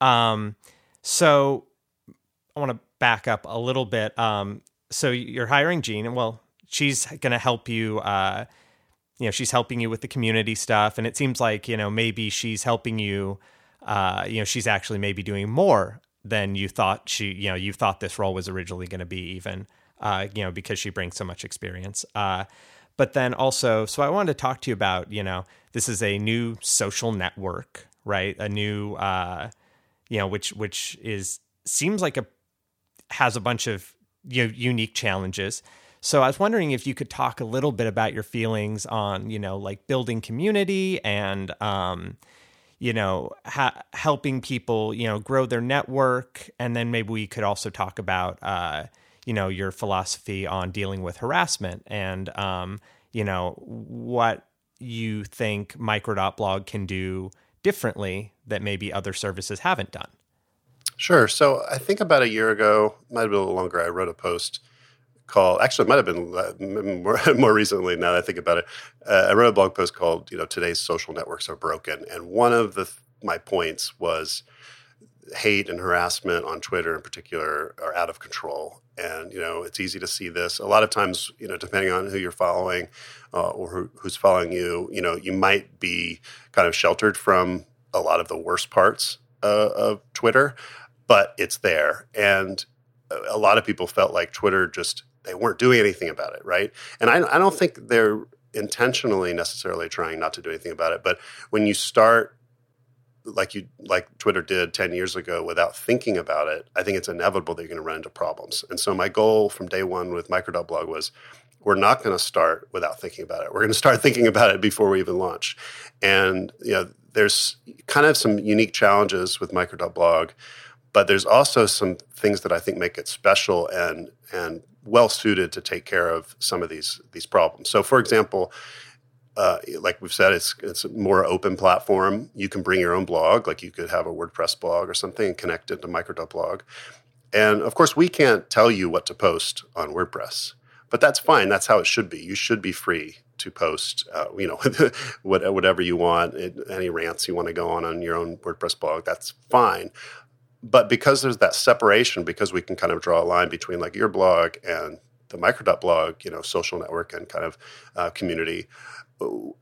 Um, so I want to back up a little bit. Um, so you're hiring Jean, and well, she's going to help you. Uh, you know, she's helping you with the community stuff, and it seems like you know maybe she's helping you. Uh, you know, she's actually maybe doing more than you thought she you know you thought this role was originally going to be even uh, you know because she brings so much experience. Uh, but then also so i wanted to talk to you about you know this is a new social network right? A new uh, you know which which is seems like a has a bunch of you know, unique challenges. So i was wondering if you could talk a little bit about your feelings on you know like building community and um, you know, ha- helping people, you know, grow their network. And then maybe we could also talk about, uh, you know, your philosophy on dealing with harassment and, um, you know, what you think micro.blog can do differently that maybe other services haven't done. Sure. So I think about a year ago, might have been a little longer, I wrote a post called actually it might have been uh, more, (laughs) more recently now that I think about it. Uh, I wrote a blog post called "You know Today's Social Networks Are Broken," and one of the my points was hate and harassment on Twitter in particular are out of control. And you know it's easy to see this. A lot of times, you know, depending on who you're following uh, or who, who's following you, you know, you might be kind of sheltered from a lot of the worst parts uh, of Twitter, but it's there. And a lot of people felt like Twitter just they weren't doing anything about it, right? And I, I don't think they're intentionally necessarily trying not to do anything about it, but when you start like you like Twitter did 10 years ago without thinking about it, I think it's inevitable that you're going to run into problems. And so my goal from day one with micro.blog was we're not going to start without thinking about it. We're going to start (laughs) thinking about it before we even launch. And you know, there's kind of some unique challenges with micro.blog, but there's also some things that I think make it special and and well suited to take care of some of these these problems. So for example, uh, like we've said, it's it's a more open platform. You can bring your own blog, like you could have a WordPress blog or something, and connect it to micro.blog. And of course, we can't tell you what to post on WordPress, but that's fine. That's how it should be. You should be free to post, uh, you know, (laughs) whatever you want, any rants you want to go on on your own WordPress blog. That's fine. But because there's that separation, because we can kind of draw a line between like your blog and the microdot micro.blog, you know, social network and kind of uh, community,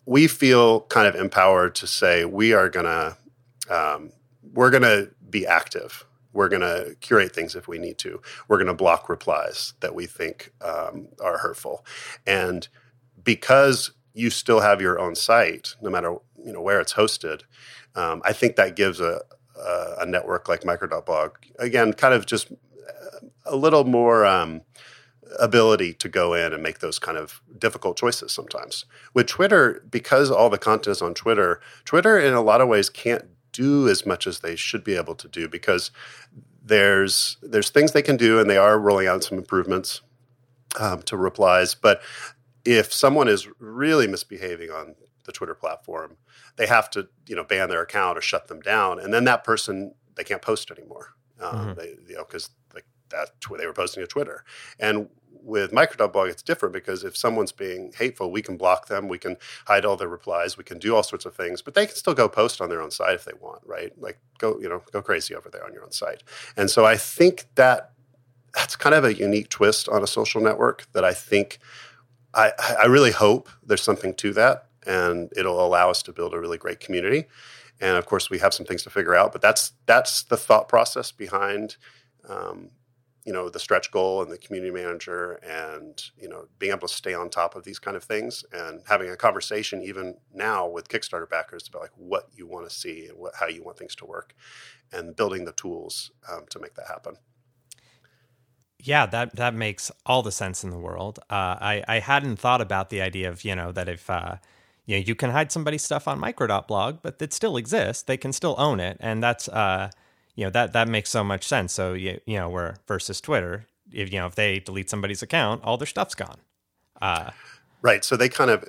we feel kind of empowered to say we are gonna um, we're gonna be active. We're gonna curate things if we need to. We're gonna block replies that we think um, are hurtful, and because you still have your own site, no matter you know where it's hosted, um, I think that gives a, a, a network like Micro.blog again, kind of just a little more um, ability to go in and make those kind of difficult choices sometimes. With Twitter, because all the content is on Twitter, Twitter in a lot of ways can't do as much as they should be able to do because there's there's things they can do and they are rolling out some improvements um, to replies. But if someone is really misbehaving on the Twitter platform, they have to you know ban their account or shut them down, and then that person they can't post anymore. Um, mm-hmm. they, you know, because like that they were posting to Twitter. And with micro.blog, it's different because if someone's being hateful, we can block them, we can hide all their replies, we can do all sorts of things, but they can still go post on their own site if they want, right? Like go, you know, go crazy over there on your own site. And so I think that that's kind of a unique twist on a social network that I think I, I really hope there's something to that and it'll allow us to build a really great community. And of course, we have some things to figure out, but that's that's the thought process behind um, you know the stretch goal and the community manager and you know being able to stay on top of these kind of things and having a conversation even now with kickstarter backers about like what you want to see and what, how you want things to work and building the tools um, to make that happen yeah that that makes all the sense in the world uh, I, I hadn't thought about the idea of you know that if uh, you know you can hide somebody's stuff on micro.blog but it still exists they can still own it and that's uh, you know that that makes so much sense. So you you know where versus Twitter, if you know if they delete somebody's account, all their stuff's gone. Uh, right. So they kind of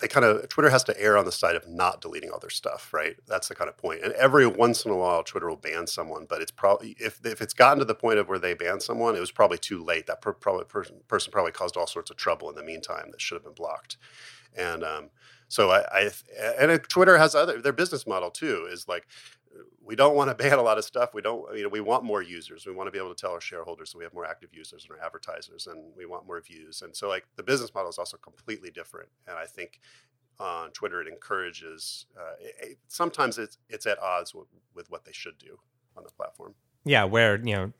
they kind of Twitter has to err on the side of not deleting all their stuff, right? That's the kind of point. And every once in a while, Twitter will ban someone, but it's probably if if it's gotten to the point of where they ban someone, it was probably too late. That per, probably person person probably caused all sorts of trouble in the meantime that should have been blocked. And um, so I, I and Twitter has other their business model too is like we don't want to ban a lot of stuff. We don't, you know, we want more users. We want to be able to tell our shareholders that we have more active users and our advertisers, and we want more views. And so, like, the business model is also completely different. And I think on Twitter, it encourages. Uh, it, sometimes it's it's at odds with, with what they should do on the platform. Yeah, where you know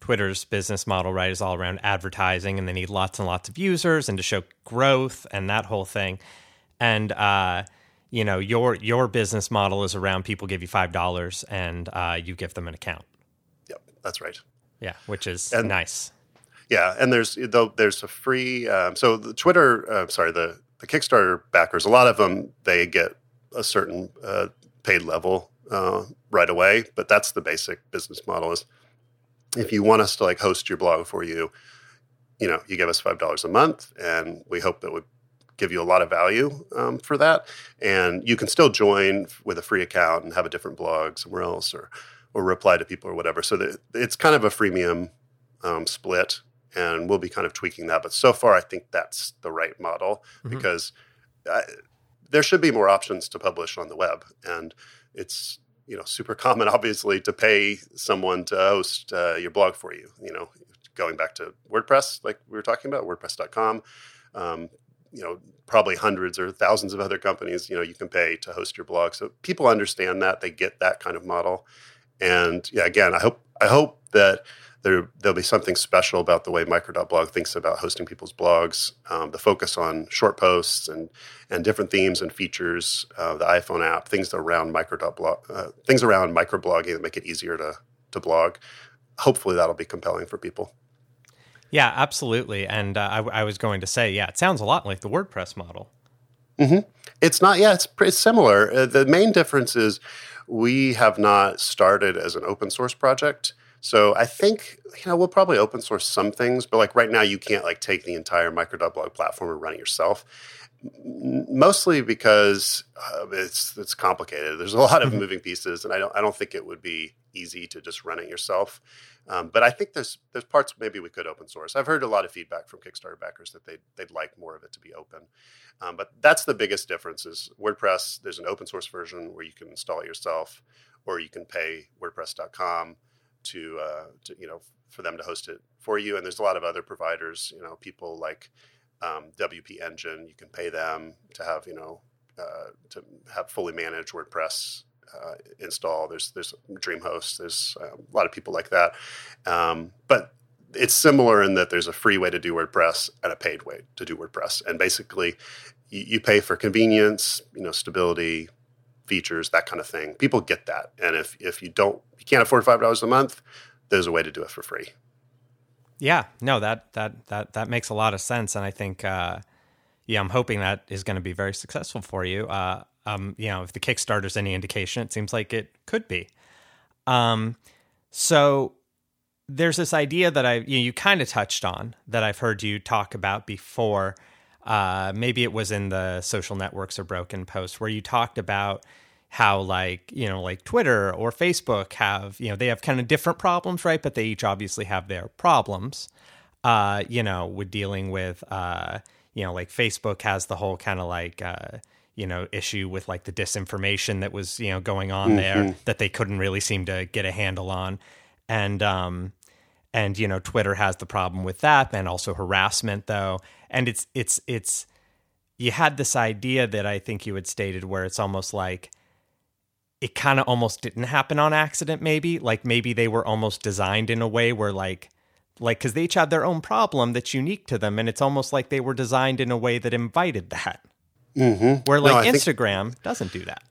Twitter's business model, right, is all around advertising, and they need lots and lots of users and to show growth and that whole thing. And uh, you know your your business model is around people give you five dollars and uh, you give them an account. Yep, that's right. Yeah, which is and, nice. Yeah, and there's there's a free. Um, so the Twitter, uh, sorry, the the Kickstarter backers, a lot of them they get a certain uh, paid level uh, right away, but that's the basic business model. Is if you want us to like host your blog for you, you know, you give us five dollars a month, and we hope that we give you a lot of value um, for that. And you can still join with a free account and have a different blog somewhere else or or reply to people or whatever. So it's kind of a freemium um, split, and we'll be kind of tweaking that. But so far, I think that's the right model mm-hmm. because I, there should be more options to publish on the web, and it's you know super common, (laughs) obviously, to pay someone to host uh, your blog for you. You know, going back to WordPress, like we were talking about, WordPress.com. Um, you know probably hundreds or thousands of other companies you know you can pay to host your blog so people understand that they get that kind of model And yeah, again, I hope I hope that there there'll be something special about the way micro.blog thinks about hosting people's blogs. Um, the focus on short posts and and different themes and features, uh, the iPhone app, things around micro.blog, uh, things around microblogging that make it easier to to blog. Hopefully, that'll be compelling for people. Yeah, absolutely. And uh, I, I, was going to say, yeah, it sounds a lot like the WordPress model. Mm-hmm. It's not. Yeah, it's, it's similar. Uh, the main difference is we have not started as an open source project. So I think you know we'll probably open source some things, but like right now you can't like take the entire micro.blog platform and run it yourself. Mostly because uh, it's it's complicated. There's a lot of mm-hmm. moving pieces, and I don't I don't think it would be easy to just run it yourself. Um, but I think there's there's parts maybe we could open source. I've heard a lot of feedback from Kickstarter backers that they they'd like more of it to be open. Um, but that's the biggest difference is WordPress. There's an open source version where you can install it yourself, or you can pay WordPress.com to, uh, to you know for them to host it for you. And there's a lot of other providers. You know, people like um, WP Engine. You can pay them to have you know uh, to have fully managed WordPress uh, install. There's there's DreamHost. There's uh, a lot of people like that. Um, but it's similar in that there's a free way to do WordPress and a paid way to do WordPress. And basically, you, you pay for convenience, you know, stability, features, that kind of thing. People get that. And if if you don't you can't afford five dollars a month, there's a way to do it for free. Yeah, no, that that that that makes a lot of sense, and I think, uh, yeah, I'm hoping that is going to be very successful for you. Uh, um, you know, if the Kickstarter's any indication, it seems like it could be. Um, so there's this idea that I you, know, you kind of touched on that I've heard you talk about before. Uh, maybe it was in the social networks or broken post where you talked about how like you know like twitter or facebook have you know they have kind of different problems right? But they each obviously have their problems uh you know with dealing with uh you know like facebook has the whole kind of like uh you know issue with like the disinformation that was you know going on mm-hmm. there that they couldn't really seem to get a handle on. And um and you know twitter has the problem with that and also harassment though. And it's it's it's you had this idea that i think you had stated where it's almost like it kind of almost didn't happen on accident maybe. Like maybe they were almost designed in a way where like like because they each have their own problem that's unique to them and it's almost like they were designed in a way that invited that. Mm-hmm. where like no, instagram think, doesn't do that.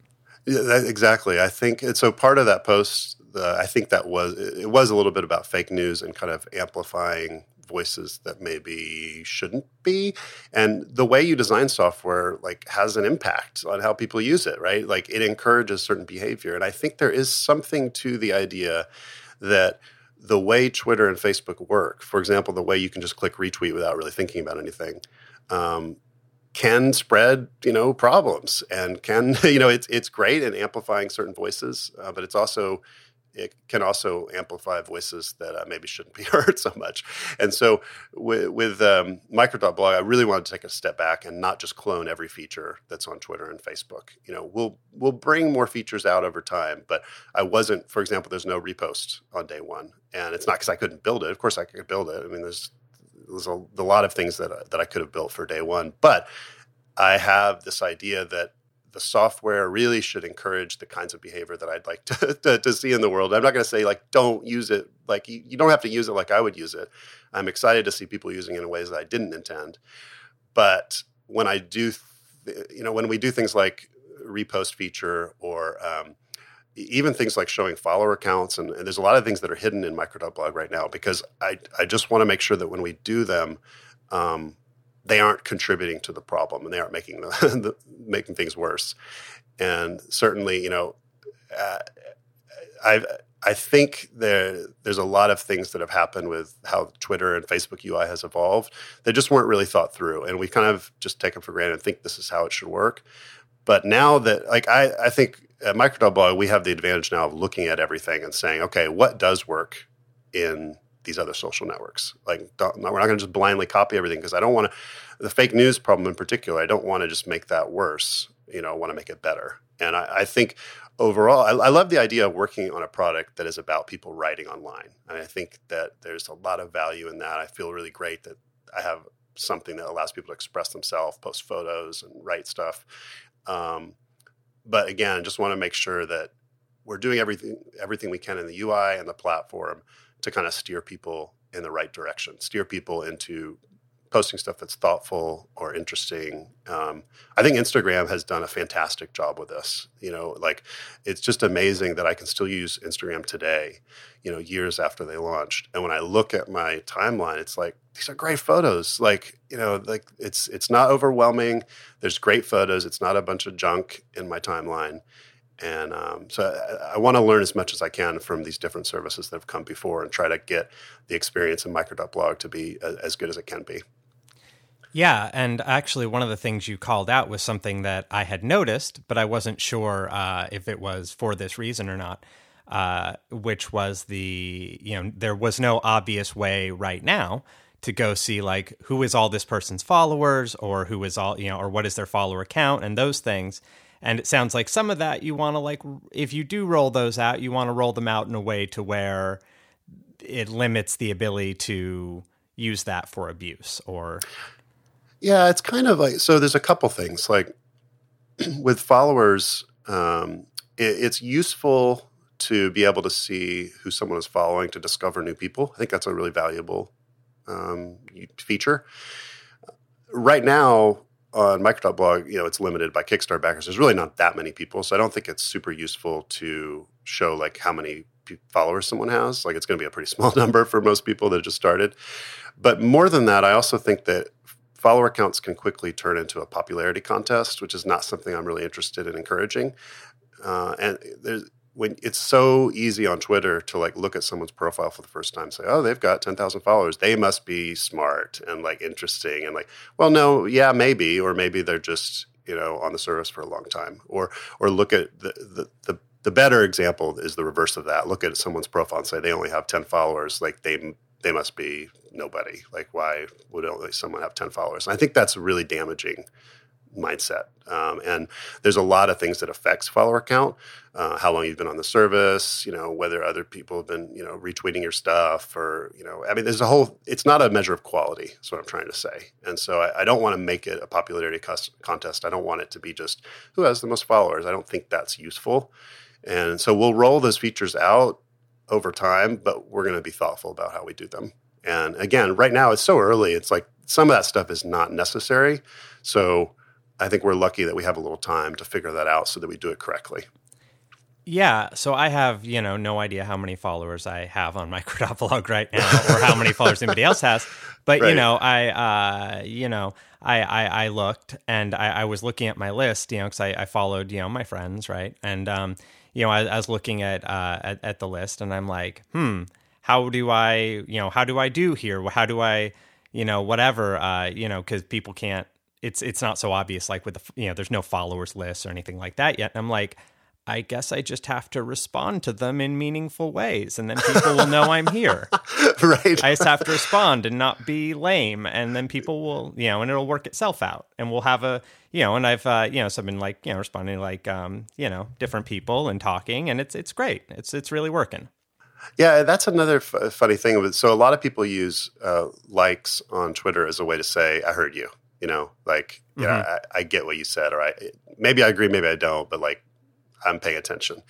Yeah, that, exactly. I think so part of that post uh, i think that was it was a little bit about fake news and kind of amplifying voices that maybe shouldn't be. And the way you design software like has an impact on how people use it right? Like it encourages certain behavior. And i think there is something to the idea that the way twitter and facebook work for example the way you can just click retweet without really thinking about anything um, can spread you know problems and can (laughs) you know it's it's great in amplifying certain voices uh, but it's also it can also amplify voices that uh, maybe shouldn't be (laughs) heard so much. And so with, with um, Micro.blog, I really wanted to take a step back and not just clone every feature that's on Twitter and Facebook. You know, we'll we'll bring more features out over time, but I wasn't, for example, there's no repost on day one, and it's not because I couldn't build it. Of course, I could build it. I mean, there's there's a, a lot of things that that I could have built for day one, but I have this idea that the software really should encourage the kinds of behavior that I'd like (laughs) to, to, to see in the world. I'm not going to say like don't use it like you, you, don't have to use it like I would use it. I'm excited to see people using it in ways that I didn't intend. But when I do, th- you know, when we do things like repost feature or um, even things like showing follower accounts, and, and, there's a lot of things that are hidden in micro.blog right now because I I just want to make sure that when we do them. Um, they aren't contributing to the problem and they aren't making the, (laughs) the making things worse. And certainly, you know, uh, I I think there there's a lot of things that have happened with how Twitter and Facebook UI has evolved that just weren't really thought through, and we kind of just take them for granted and think this is how it should work. But now that like I I think at Micro.blog we have the advantage now of looking at everything and saying, okay, what does work in these other social networks. Like, we're not going to just blindly copy everything because I don't want to. The fake news problem in particular, I don't want to just make that worse. You know, I want to make it better. And I, I think overall, I, I, love the idea of working on a product that is about people writing online. And I think that there's a lot of value in that. I feel really great that I have something that allows people to express themselves, post photos, and write stuff. Um, but again, just want to make sure that we're doing everything everything we can in the UI and the platform to kind of steer people in the right direction, steer people into posting stuff that's thoughtful or interesting. Um, I think Instagram has done a fantastic job with this. You know, like it's just amazing that I can still use Instagram today, you know, years after they launched. And when I look at my timeline, it's like these are great photos. Like, you know, like it's it's not overwhelming. There's great photos. It's not a bunch of junk in my timeline. And um, so I, I want to learn as much as I can from these different services that have come before and try to get the experience in micro.blog to be a, as good as it can be. Yeah, and actually, one of the things you called out was something that I had noticed, but I wasn't sure uh, if it was for this reason or not. Uh, which was the you know there was no obvious way right now to go see like who is all this person's followers or who is all you know or what is their follower count and those things and it sounds like some of that you want to like if you do roll those out, you want to roll them out in a way to where it limits the ability to use that for abuse or yeah it's kind of like so there's a couple things like (clears throat) with followers um, it, it's useful to be able to see who someone is following to discover new people. I think that's a really valuable um, feature. Right now on micro.blog, you know, it's limited by Kickstarter backers. There's really not that many people, so I don't think it's super useful to show like how many followers someone has. Like it's going to be a pretty (laughs) small number for most people that just started. But more than that, I also think that follower counts can quickly turn into a popularity contest, which is not something I'm really interested in encouraging. Uh, and there's when it's so easy on Twitter to like look at someone's profile for the first time, say, "Oh, they've got ten thousand followers. They must be smart and like interesting." And like, well, no, yeah, maybe, or maybe they're just you know on the service for a long time. Or or look at the the, the the better example is the reverse of that. Look at someone's profile and say they only have 10 followers. Like they they must be nobody. Like why would only someone have 10 followers? And I think that's really damaging mindset. Um, and there's a lot of things that affects follower count, uh, how long you've been on the service, you know, whether other people have been, you know, retweeting your stuff or, you know, I mean, there's a whole, it's not a measure of quality is what I'm trying to say. And so I, I don't want to make it a popularity contest. I don't want it to be just who has the most followers. I don't think that's useful. And so we'll roll those features out over time, but we're going to be thoughtful about how we do them. And again, right now it's so early. It's like some of that stuff is not necessary. So I think we're lucky that we have a little time to figure that out so that we do it correctly. Yeah, so I have, you know, no idea how many followers I have on micro.blog right now or how many followers anybody else has. But, right. you know, I, uh, you know, I, I, I looked and I, I, was looking at my list, you know, because I, I, followed, you know, my friends, right? And, um, you know, I, I was looking at, uh, at, at the list and I'm like, hmm, how do I, you know, how do I do here? How do I, you know, whatever, uh, you know, because people can't it's it's not so obvious like with the you know there's no followers list or anything like that yet. And i'm like i guess i just have to respond to them in meaningful ways and then people will know i'm here. (laughs) Right. I just have to respond and not be lame and then people will you know and it'll work itself out. And we'll have a you know and i've uh, you know so i've been like you know responding to like um you know different people and talking and it's it's great. It's it's really working. Yeah, that's another f- funny thing. So a lot of people use uh, likes on Twitter as a way to say, "I heard you," You know, like, mm-hmm. yeah, I, I, get what you said, or I maybe I agree, maybe I don't, but like, I'm paying attention.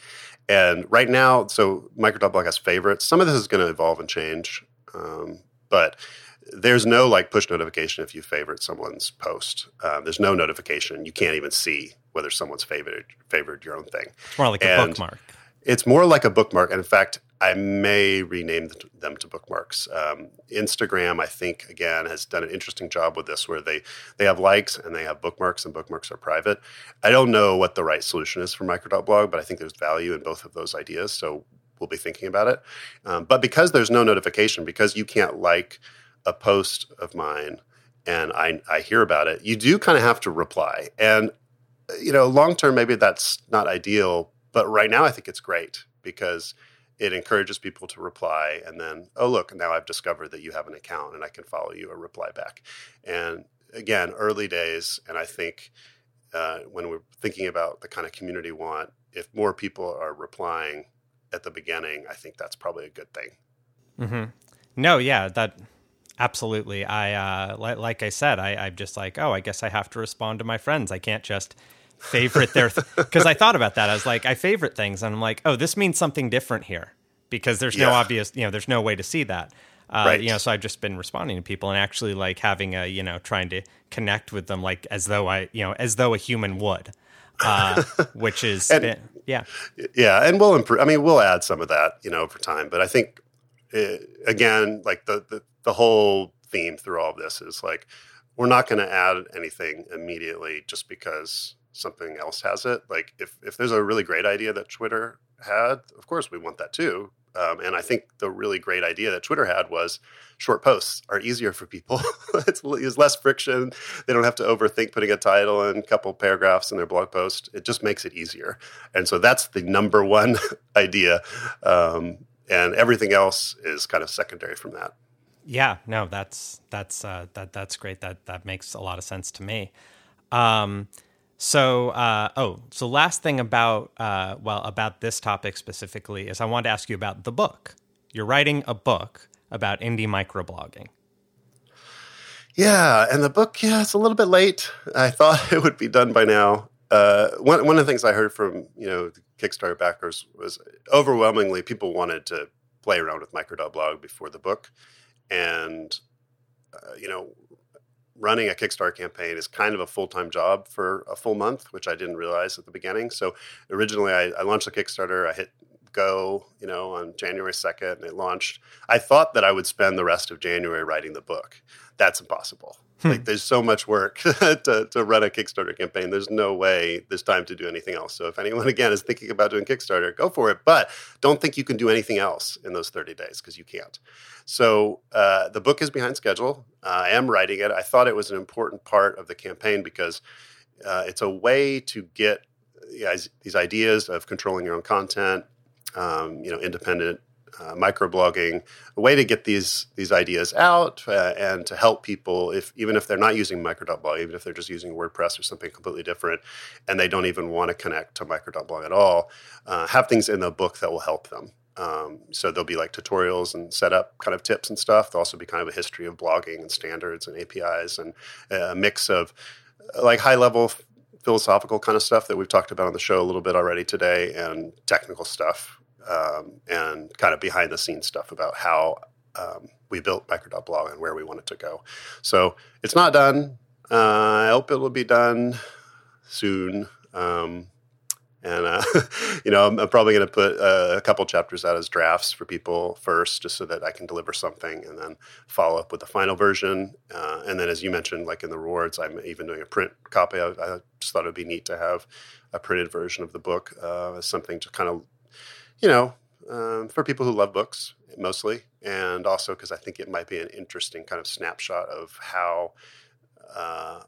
And right now, so Microtop micro.blog has favorites. Some of this is going to evolve and change, um, but there's no like push notification if you favorite someone's post. Um, there's no notification. You can't even see whether someone's favored favored your own thing. It's more like and a bookmark. It's more like a bookmark. And in fact, I may rename them to bookmarks. Um, Instagram, I think, again, has done an interesting job with this, where they they have likes and they have bookmarks, and bookmarks are private. I don't know what the right solution is for micro.blog, but I think there's value in both of those ideas. So we'll be thinking about it. Um, but because there's no notification, because you can't like a post of mine, and I I hear about it, you do kind of have to reply. And you know, long term, maybe that's not ideal, but right now, I think it's great because it encourages people to reply and then oh look now i've discovered that you have an account and i can follow you or reply back. And again early days and i think uh, when we're thinking about the kind of community we want if more people are replying at the beginning i think that's probably a good thing. Mm-hmm. no yeah that absolutely. I uh, li- like i said I, i'm just like oh i guess i have to respond to my friends. I can't just favorite their because I thought about that. I was like, I favorite things, and I'm like, oh, this means something different here because there's no obvious, you know, there's no way to see that. Uh, Right. You know, so I've just been responding to people and actually like having a, you know, trying to connect with them like as though I, you know, as though a human would, uh, (laughs) which is, And- yeah, Yeah, and we'll improve. I mean, we'll add some of that, you know, over time. But I think, uh, again, like the, the the whole theme through all of this is like we're not going to add anything immediately just because something else has it. Like if if there's a really great idea that Twitter had, of course we want that too. Um, and I think the really great idea that Twitter had was short posts are easier for people. (laughs) it's, it's less friction. They don't have to overthink putting a title and a couple paragraphs in their blog post. It just makes it easier. And so that's the number one (laughs) idea. Um, and everything else is kind of secondary from that. yeah, no, that's, that's, uh, that, that's great. That, that makes a lot of sense to me. Um, so, uh, oh, so last thing about, uh, well, about this topic specifically is I wanted to ask you about the book. You're writing a book about indie microblogging. Yeah, and the book, yeah, it's a little bit late. I (laughs) thought it would be done by now. Uh, one one of the things I heard from you know Kickstarter backers was overwhelmingly people wanted to play around with micro.blog before the book, and uh, you know running a Kickstarter campaign is kind of a full time job for a full month, which I didn't realize at the beginning. So originally, I, I launched a Kickstarter. I hit go, you know, on January second, and it launched. I thought that I would spend the rest of January writing the book. That's impossible. Like there's so much work (laughs) to, to run a Kickstarter campaign. There's no way there's time to do anything else. So if anyone (laughs) again is thinking about doing Kickstarter, go for it. But don't think you can do anything else in those 30 days because you can't. So uh, the book is behind schedule. Uh, I am writing it. I thought it was an important part of the campaign because uh, it's a way to get yeah, these ideas of controlling your own content, um, you know, independent uh, microblogging, a way to get these these ideas out uh, and to help people if even if they're not using micro.blog, even if they're just using WordPress or something completely different, and they don't even want to connect to micro.blog at all, uh, have things in the book that will help them. Um, so there'll be like tutorials and setup kind of tips and stuff. There'll also be kind of a history of blogging and standards and APIs and a mix of uh, like high level philosophical kind of stuff that we've talked about on the show a little bit already today and technical stuff um, and kind of behind the scenes stuff about how um, we built micro.blog and where we want it to go. So it's not done. Uh, I hope it will be done soon. Um, and uh, (laughs) you know, I'm, I'm probably going to put uh, a couple chapters out as drafts for people first, just so that I can deliver something, and then follow up with the final version. Uh, and then, as you mentioned, like in the rewards, I'm even doing a print copy. I, I just thought it'd be neat to have a printed version of the book uh, as something to kind of, you know, um, for people who love books mostly, and also because I think it might be an interesting kind of snapshot of how uh,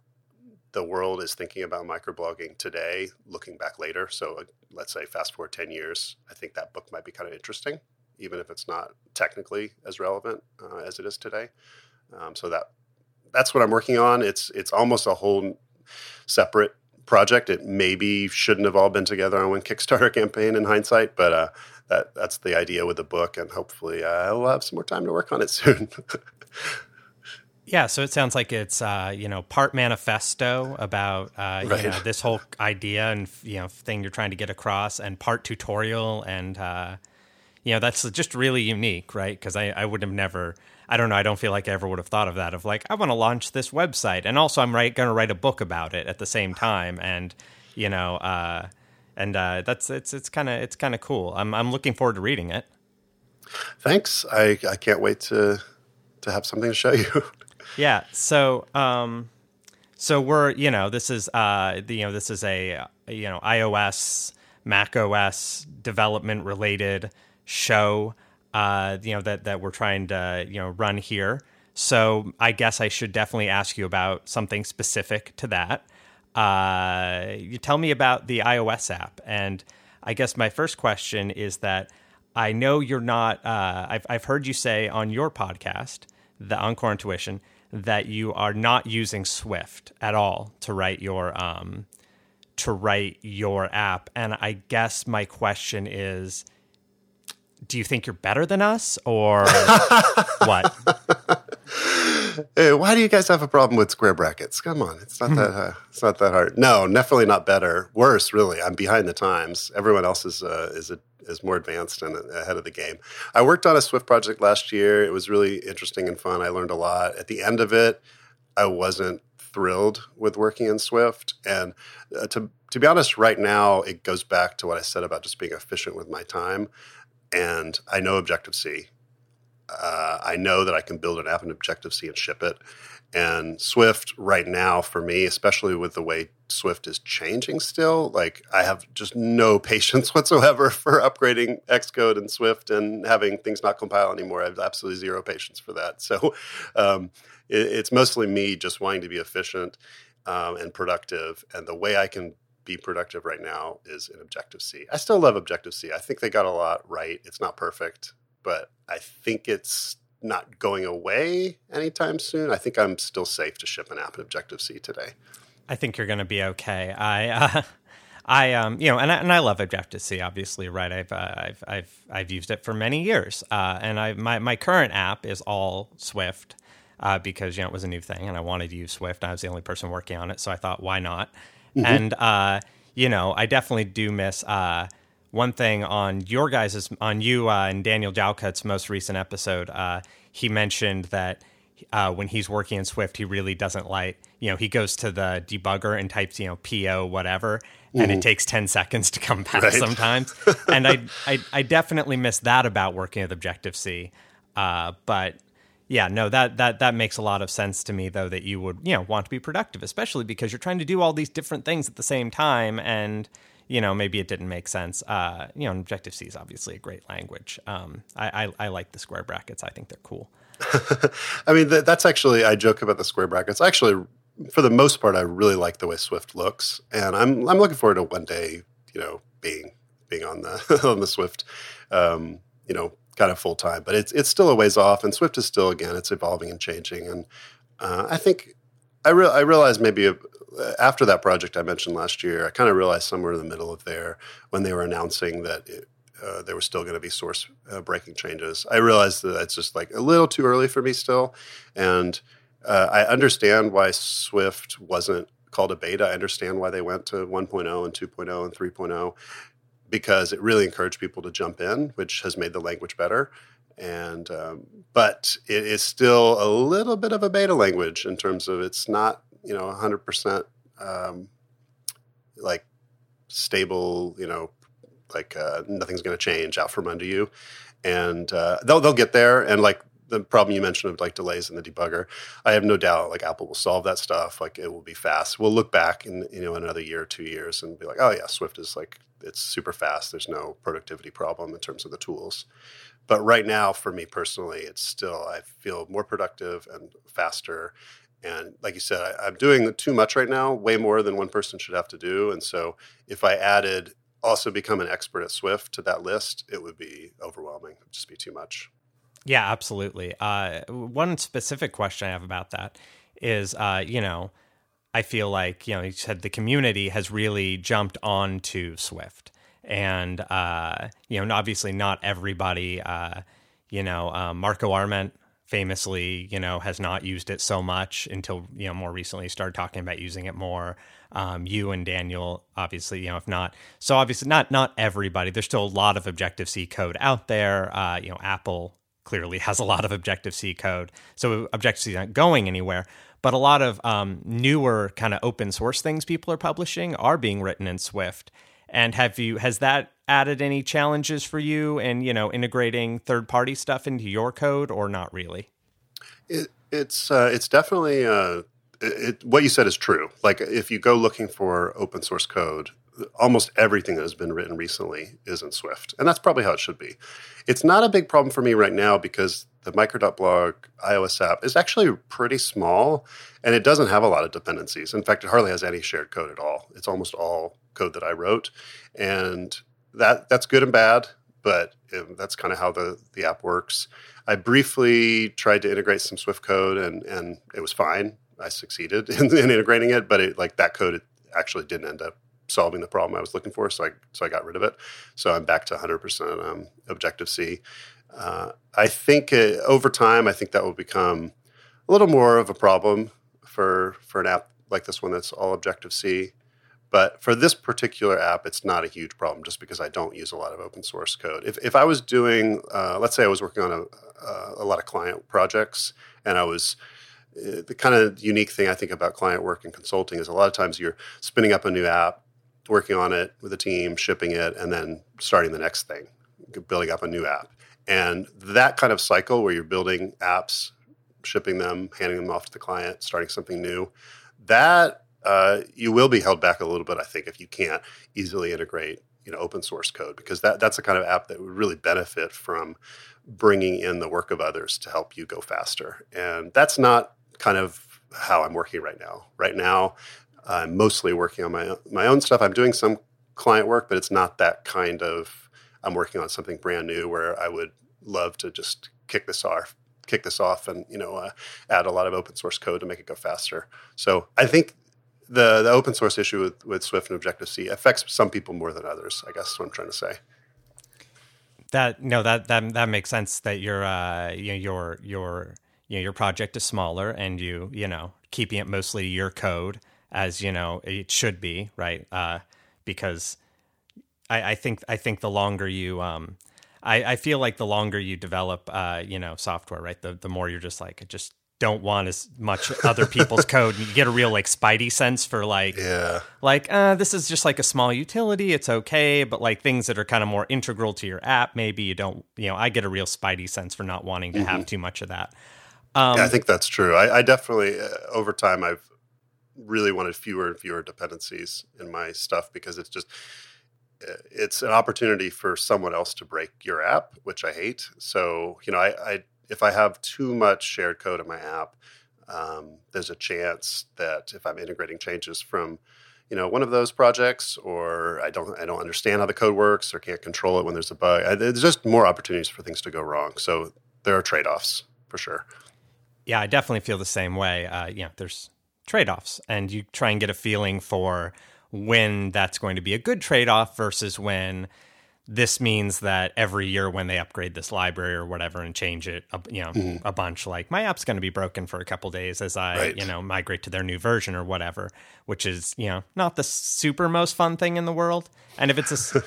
the world is thinking about microblogging today, looking back later. So uh, let's say fast forward 10 years, I think that book might be kind of interesting, even if it's not technically as relevant uh, as it is today. Um, so that that's what I'm working on. It's it's almost a whole separate project. It maybe shouldn't have all been together on one Kickstarter (laughs) campaign in hindsight, but uh, that that's the idea with the book, and hopefully uh, I'll have some more time to work on it (laughs) soon. Yeah, so it sounds like it's uh, you know part manifesto about uh, Right. you know this whole idea and you know thing you're trying to get across, and part tutorial, and uh, you know that's just really unique, right? Because I, I would have never, I don't know, I don't feel like I ever would have thought of that of like I want to launch this website, and also I'm right going to write a book about it at the same time, and you know, uh, and uh, that's it's it's kind of it's kind of cool. I'm I'm looking forward to reading it. Thanks. I, I can't wait to to have something to show you. (laughs) Yeah. So, um, so we're you know this is uh the, you know this is a you know iOS Mac OS development related show uh you know that that we're trying to you know run here. So I guess I should definitely ask you about something specific to that. Uh, you tell me about the iOS app, and I guess my first question is that I know you're not. Uh, I've I've heard you say on your podcast, the on Core Intuition, that you are not using Swift at all to write your um to write your app, and I guess my question is. Do you think you're better than us, or (laughs) what? hey, why do you guys have a problem with square brackets? Come on, it's not that uh, it's not that hard. No, definitely not better. Worse, really. I'm behind the times. Everyone else is uh, is a, is more advanced and ahead of the game. I worked on a Swift project last year. It was really interesting and fun. I learned a lot. At the end of it, I wasn't thrilled with working in Swift. And uh, to to be honest, right now it goes back to what I said about just being efficient with my time. And I know Objective C. Uh, I know that I can build an app in Objective C and ship it. And Swift right now for me, especially with the way Swift is changing still, like I have just no (laughs) patience whatsoever for upgrading Xcode and Swift and having things not compile anymore. I have absolutely zero patience for that. So um, it, it's mostly me just wanting to be efficient um, and productive. And the way I can be productive right now is in Objective C. I still love Objective C. I think they got a lot right. It's not perfect, but I think it's not going away anytime soon. I think I'm still safe to ship an app in Objective C today. I think you're going to be okay. I, uh, (laughs) I, um, you know, and I, and I love Objective C. Obviously, right? I've, uh, I've, I've, I've used it for many years, uh, and I, my, my current app is all Swift. Uh, because you know it was a new thing, and I wanted to use Swift. I was the only person working on it, so I thought, why not? Mm-hmm. And uh, you know, I definitely do miss uh, one thing on your guys' on you uh, and Daniel Jalkut's most recent episode. Uh, he mentioned that uh, when he's working in Swift, he really doesn't like you know he goes to the debugger and types you know po whatever, and mm-hmm. it takes ten seconds to come back right. sometimes. and I, I, I definitely miss that about working with Objective C. Uh, but yeah, no, that that that makes a lot of sense to me though that you would you know want to be productive, especially because you're trying to do all these different things at the same time and you know, maybe it didn't make sense. Uh, you know, Objective C is obviously a great language. Um, I, I, I, like the square brackets. I think they're cool. (laughs) I mean, th- that's actually, I joke about the square brackets. Actually, for the most part, I really like the way Swift looks. And I'm, I'm looking forward to one day, you know, being, being on the, (laughs) on the Swift, um, you know, kind of full time, but it's, it's still a ways off and Swift is still, again, it's evolving and changing. And uh, I think I, re- I realize maybe a, after that project I mentioned last year, I kind of realized somewhere in the middle of there when they were announcing that it, uh, there was still going to be source uh, breaking changes. I realized that it's just like a little too early for me still, and uh, I understand why Swift wasn't called a beta. I understand why they went to 1.0 and 2.0 and 3.0 because it really encouraged people to jump in, which has made the language better. And um, but it is still a little bit of a beta language in terms of it's not you know 100% um, like stable you know like uh, nothing's going to change out from under you and uh, they'll they'll get there and like the problem you mentioned of like delays in the debugger i have no doubt like apple will solve that stuff like it will be fast we'll look back in you know another year or two years and be like oh yeah swift is like it's super fast there's no productivity problem in terms of the tools but right now for me personally it's still i feel more productive and faster and like you said, I, am doing too much right now, way more than one person should have to do. And so if I added also become an expert at Swift to that list, it would be overwhelming. It'd just be too much. Yeah, absolutely. Uh, one specific question I have about that is, uh, you know, I feel like, you know, you said the community has really jumped onto Swift. And, uh, you know, obviously not everybody, uh, you know, uh, Marco Arment famously, you know, has not used it so much until you know more recently started talking about using it more. Um, you and Daniel, obviously, you know, if not, so obviously not not everybody. There's still a lot of Objective C code out there. Uh, you know, Apple clearly has a lot of Objective C code, so Objective C is not going anywhere. But a lot of um, newer kind of open source things people are publishing are being written in Swift. And have you has that added any challenges for you in you know integrating third party stuff into your code or not really? It, it's uh, it's definitely uh, it, what you said is true. Like if you go looking for open source code, almost everything that has been written recently is in Swift, and that's probably how it should be. It's not a big problem for me right now because the micro.blog iOS app is actually pretty small and it doesn't have a lot of dependencies. In fact, it hardly has any shared code at all. It's almost all code that I wrote, and that that's good and bad. But it, that's kind of how the the app works. I briefly tried to integrate some Swift code, and and it was fine. I succeeded (laughs) in, in integrating it, but it, like that code it actually didn't end up solving the problem I was looking for. So I so I got rid of it. So I'm back to 100% um, Objective C. Uh, I think uh, over time, I think that will become a little more of a problem for for an app like this one that's all Objective C. But for this particular app, it's not a huge problem just because I don't use a lot of open source code. If, if I was doing, uh, let's say I was working on a, uh, a lot of client projects and I was, uh, the kind of unique thing I think about client work and consulting is a lot of times you're spinning up a new app, working on it with a team, shipping it, and then starting the next thing, building up a new app. And that kind of cycle where you're building apps, shipping them, handing them off to the client, starting something new, that uh, you will be held back a little bit, I think, if you can't easily integrate you know open source code because that that's the kind of app that would really benefit from bringing in the work of others to help you go faster. And that's not kind of how I'm working right now. Right now, I'm mostly working on my my own stuff. I'm doing some client work, but it's not that kind of. I'm working on something brand new where I would love to just kick this off kick this off and you know uh, add a lot of open source code to make it go faster. So I think the the open source issue with, with Swift and Objective C affects some people more than others. I guess is what I'm trying to say. That no, that that that makes sense. That your uh, you know, your your you know, your project is smaller, and you you know keeping it mostly your code as you know it should be, right? Uh, because I, I think I think the longer you um, I, I feel like the longer you develop, uh, you know, software, right? The the more you're just like, just don't want as much other people's (laughs) code. And you get a real like spidey sense for like, yeah, like uh, this is just like a small utility. It's okay, but like things that are kind of more integral to your app, maybe you don't. You know, I get a real spidey sense for not wanting to mm-hmm. have too much of that. Um, yeah, I think that's true. I, I definitely uh, over time I've really wanted fewer and fewer dependencies in my stuff because it's just it's an opportunity for someone else to break your app, which I hate. So, you know, I, I if I have too much shared code in my app, um, there's a chance that if I'm integrating changes from, you know, one of those projects, or I don't I don't understand how the code works, or can't control it when there's a bug, I, there's just more opportunities for things to go wrong. So there are trade offs for sure. Yeah, I definitely feel the same way. Uh, you know, there's trade offs, and you try and get a feeling for when that's going to be a good trade off versus when this means that every year when they upgrade this library or whatever and change it, you know, mm-hmm. a bunch, like my app's going to be broken for a couple days as I, right. you know, migrate to their new version or whatever, which is, you know, not the super most fun thing in the world. And if it's a,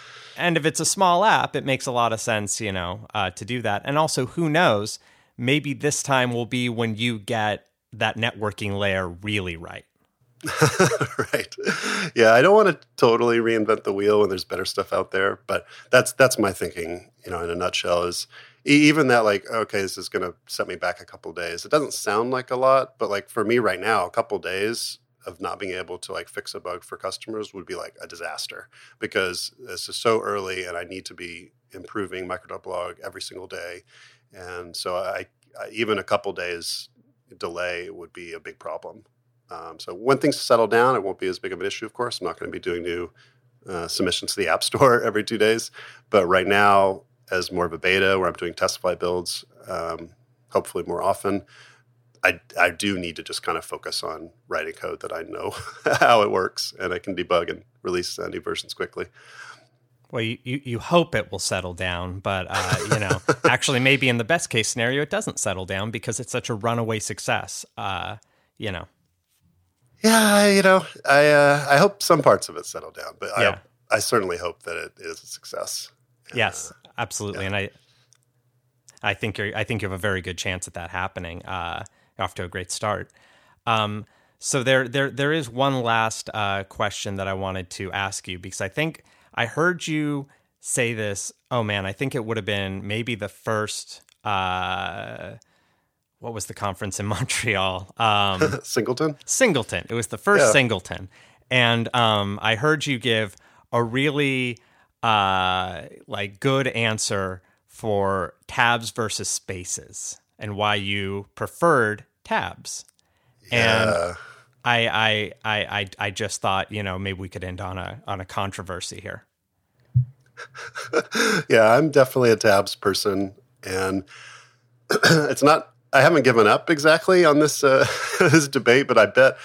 (laughs) and if it's a small app, it makes a lot of sense, you know, uh, to do that. And also, who knows? Maybe this time will be when you get that networking layer really right. (laughs) right. Yeah, I don't want to totally reinvent the wheel when there's better stuff out there, but that's that's my thinking, you know, in a nutshell is even that like okay, this is going to set me back a couple days. It doesn't sound like a lot, but like for me right now, a couple days of not being able to like fix a bug for customers would be like a disaster because this is so early and I need to be improving micro.blog every single day. And so I, I even a couple days delay would be a big problem. Um, so when things settle down, it won't be as big of an issue. Of course, I'm not going to be doing new uh, submissions to the App (laughs) Store every two days. But right now, as more of a beta where I'm doing test flight builds, um, hopefully more often, I, I do need to just kind of focus on writing code that I know (laughs) how it works and I can debug and release uh, new versions quickly. Well, you, you, you, hope it will settle down, but uh, you know, (laughs) actually, maybe in the best case scenario, it doesn't settle down because it's such a runaway success. Uh, you know, yeah, you know, I uh, I hope some parts of it settle down, but yeah. I I certainly hope that it is a success. Yes, absolutely, yeah. and I I think you're I think you have a very good chance at that happening. Uh, off to a great start. Um, so there there there is one last uh, question that I wanted to ask you because I think I heard you say this. Oh man, I think it would have been maybe the first. Uh, what was the conference in (laughs) Montreal? Um, (laughs) Singleton. Singleton. It was the first yeah. Singleton, and um, I heard you give a really uh, like good answer for tabs versus spaces and why you preferred tabs. Yeah. And I, I I I I just thought you know maybe we could end on a on a controversy here. (laughs) yeah, I'm definitely a tabs person, and (clears throat) it's not I haven't given up exactly on this uh, (laughs) this debate, but I bet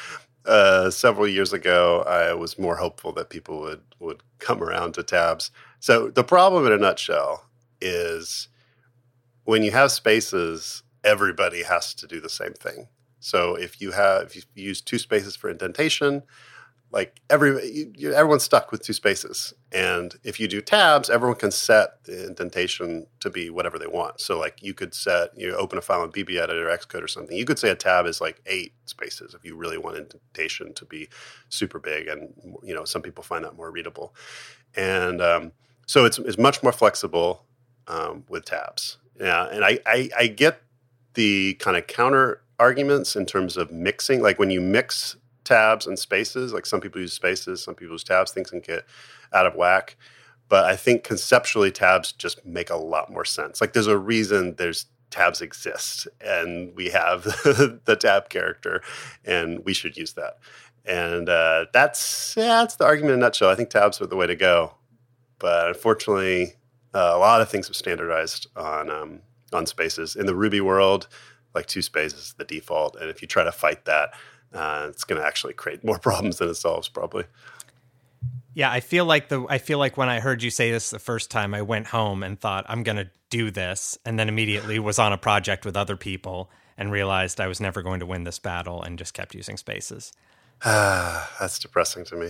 uh, several years ago I was more hopeful that people would would come around to tabs. So the problem, in a nutshell, is when you have spaces everybody has to do the same thing. So if you have if you use two spaces for indentation, like every you, everyone's stuck with two spaces. And if you do tabs everyone can set the indentation to be whatever they want. So like you could set you open a file in BBEdit or Xcode or something. You could say a tab is like eight spaces if you really want indentation to be super big and you know some people find that more readable. And um, so it's, it's much more flexible um, with tabs. Yeah and I, I, I get the kind of counter arguments in terms of mixing like when you mix tabs and spaces. Like some people use spaces, some people use tabs. Things can get out of whack. But I think conceptually, tabs just make a lot more sense. Like there's a reason there's tabs exist, and we have (laughs) the tab character, and we should use that. And uh, that's yeah, that's the argument in a nutshell. I think tabs are the way to go. But unfortunately, uh, a lot of things have standardized on um, on spaces in the Ruby world. Like two spaces is the default, and if you try to fight that, uh, it's going to actually create more (laughs) problems than it solves, probably. Yeah, I feel like the I feel like when I heard you say this the first time, I went home and thought I'm going to do this, and then immediately was on a project with other people and realized I was never going to win this battle, and just kept using spaces. Ah, (sighs) that's depressing to me.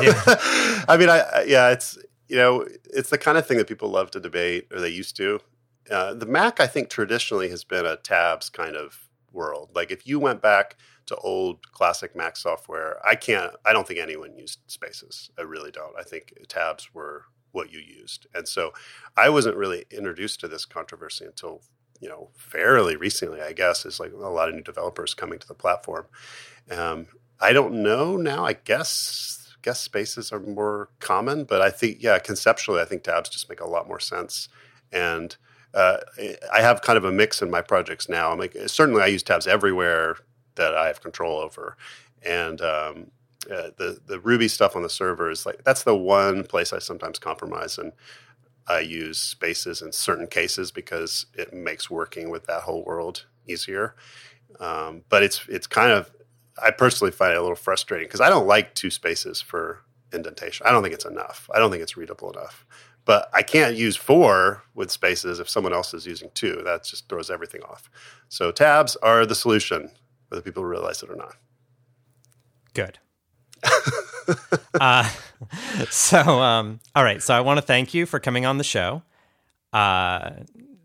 yeah. (laughs) I mean, I yeah, it's you know, it's the kind of thing that people love to debate, or they used to. Uh, the Mac, I think, traditionally has been a tabs kind of world. Like if you went back to old classic Mac software, I can't. I don't think anyone used Spaces. I really don't. I think tabs were what you used, and so I wasn't really introduced to this controversy until you know fairly recently. I guess is like a lot of new developers coming to the platform. Um, I don't know now. I guess guess spaces are more common, but I think yeah, conceptually, I think tabs just make a lot more sense. And uh, I have kind of a mix in my projects now. I'm like, certainly I use tabs everywhere that I have control over, and um, uh, the the Ruby stuff on the server is like that's the one place I sometimes compromise and I use spaces in certain cases because it makes working with that whole world easier. Um, but it's it's kind of I personally find it a little frustrating because I don't like two spaces for indentation. I don't think it's enough. I don't think it's readable enough. But I can't use four with spaces if someone else is using two. That just throws everything off. So tabs are the solution, whether people realize it or not. Good. (laughs) uh, so, um, all right. So I want to thank you for coming on the show. Uh,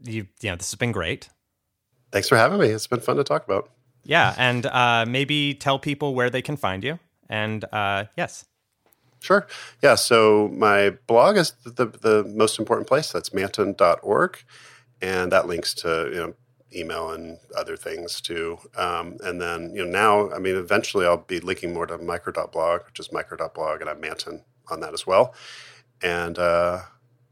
you, you know, this has been great. Thanks for having me. It's been fun to talk about. Yeah, and uh, maybe tell people where they can find you. And uh, yes. Sure. Yeah. So my blog is the, the most important place. That's manton.org. And that links to, you know, email and other things too. Um, and then, you know, now, I mean, eventually I'll be linking more to micro.blog, which is micro.blog, and I'm Manton on that as well. And uh,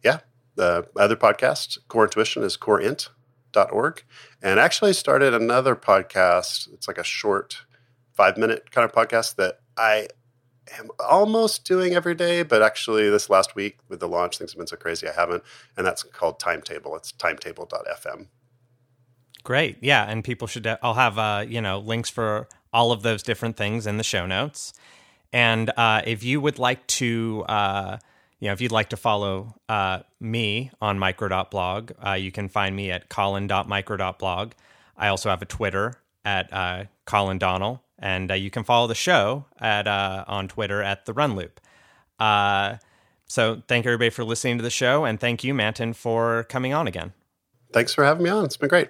yeah, the other podcast, Core Intuition, is coreint.org. And actually started another podcast. It's like a short five minute kind of podcast that I am almost doing every day, but actually this last week with the launch, things have been so crazy I haven't. And that's called Timetable. It's timetable.fm. Great. Yeah. And people should, I'll have, uh, you know, links for all of those different things in the show notes. And uh, if you would like to, uh, you know, if you'd like to follow uh, me on micro.blog, uh, you can find me at collin.micro.blog. I also have a Twitter at uh, Collin Donnell and uh, you can follow the show at uh, on Twitter at the Run Loop. Uh, so thank everybody for listening to the show, and thank you, Manton, for coming on again. Thanks for having me on. It's been great.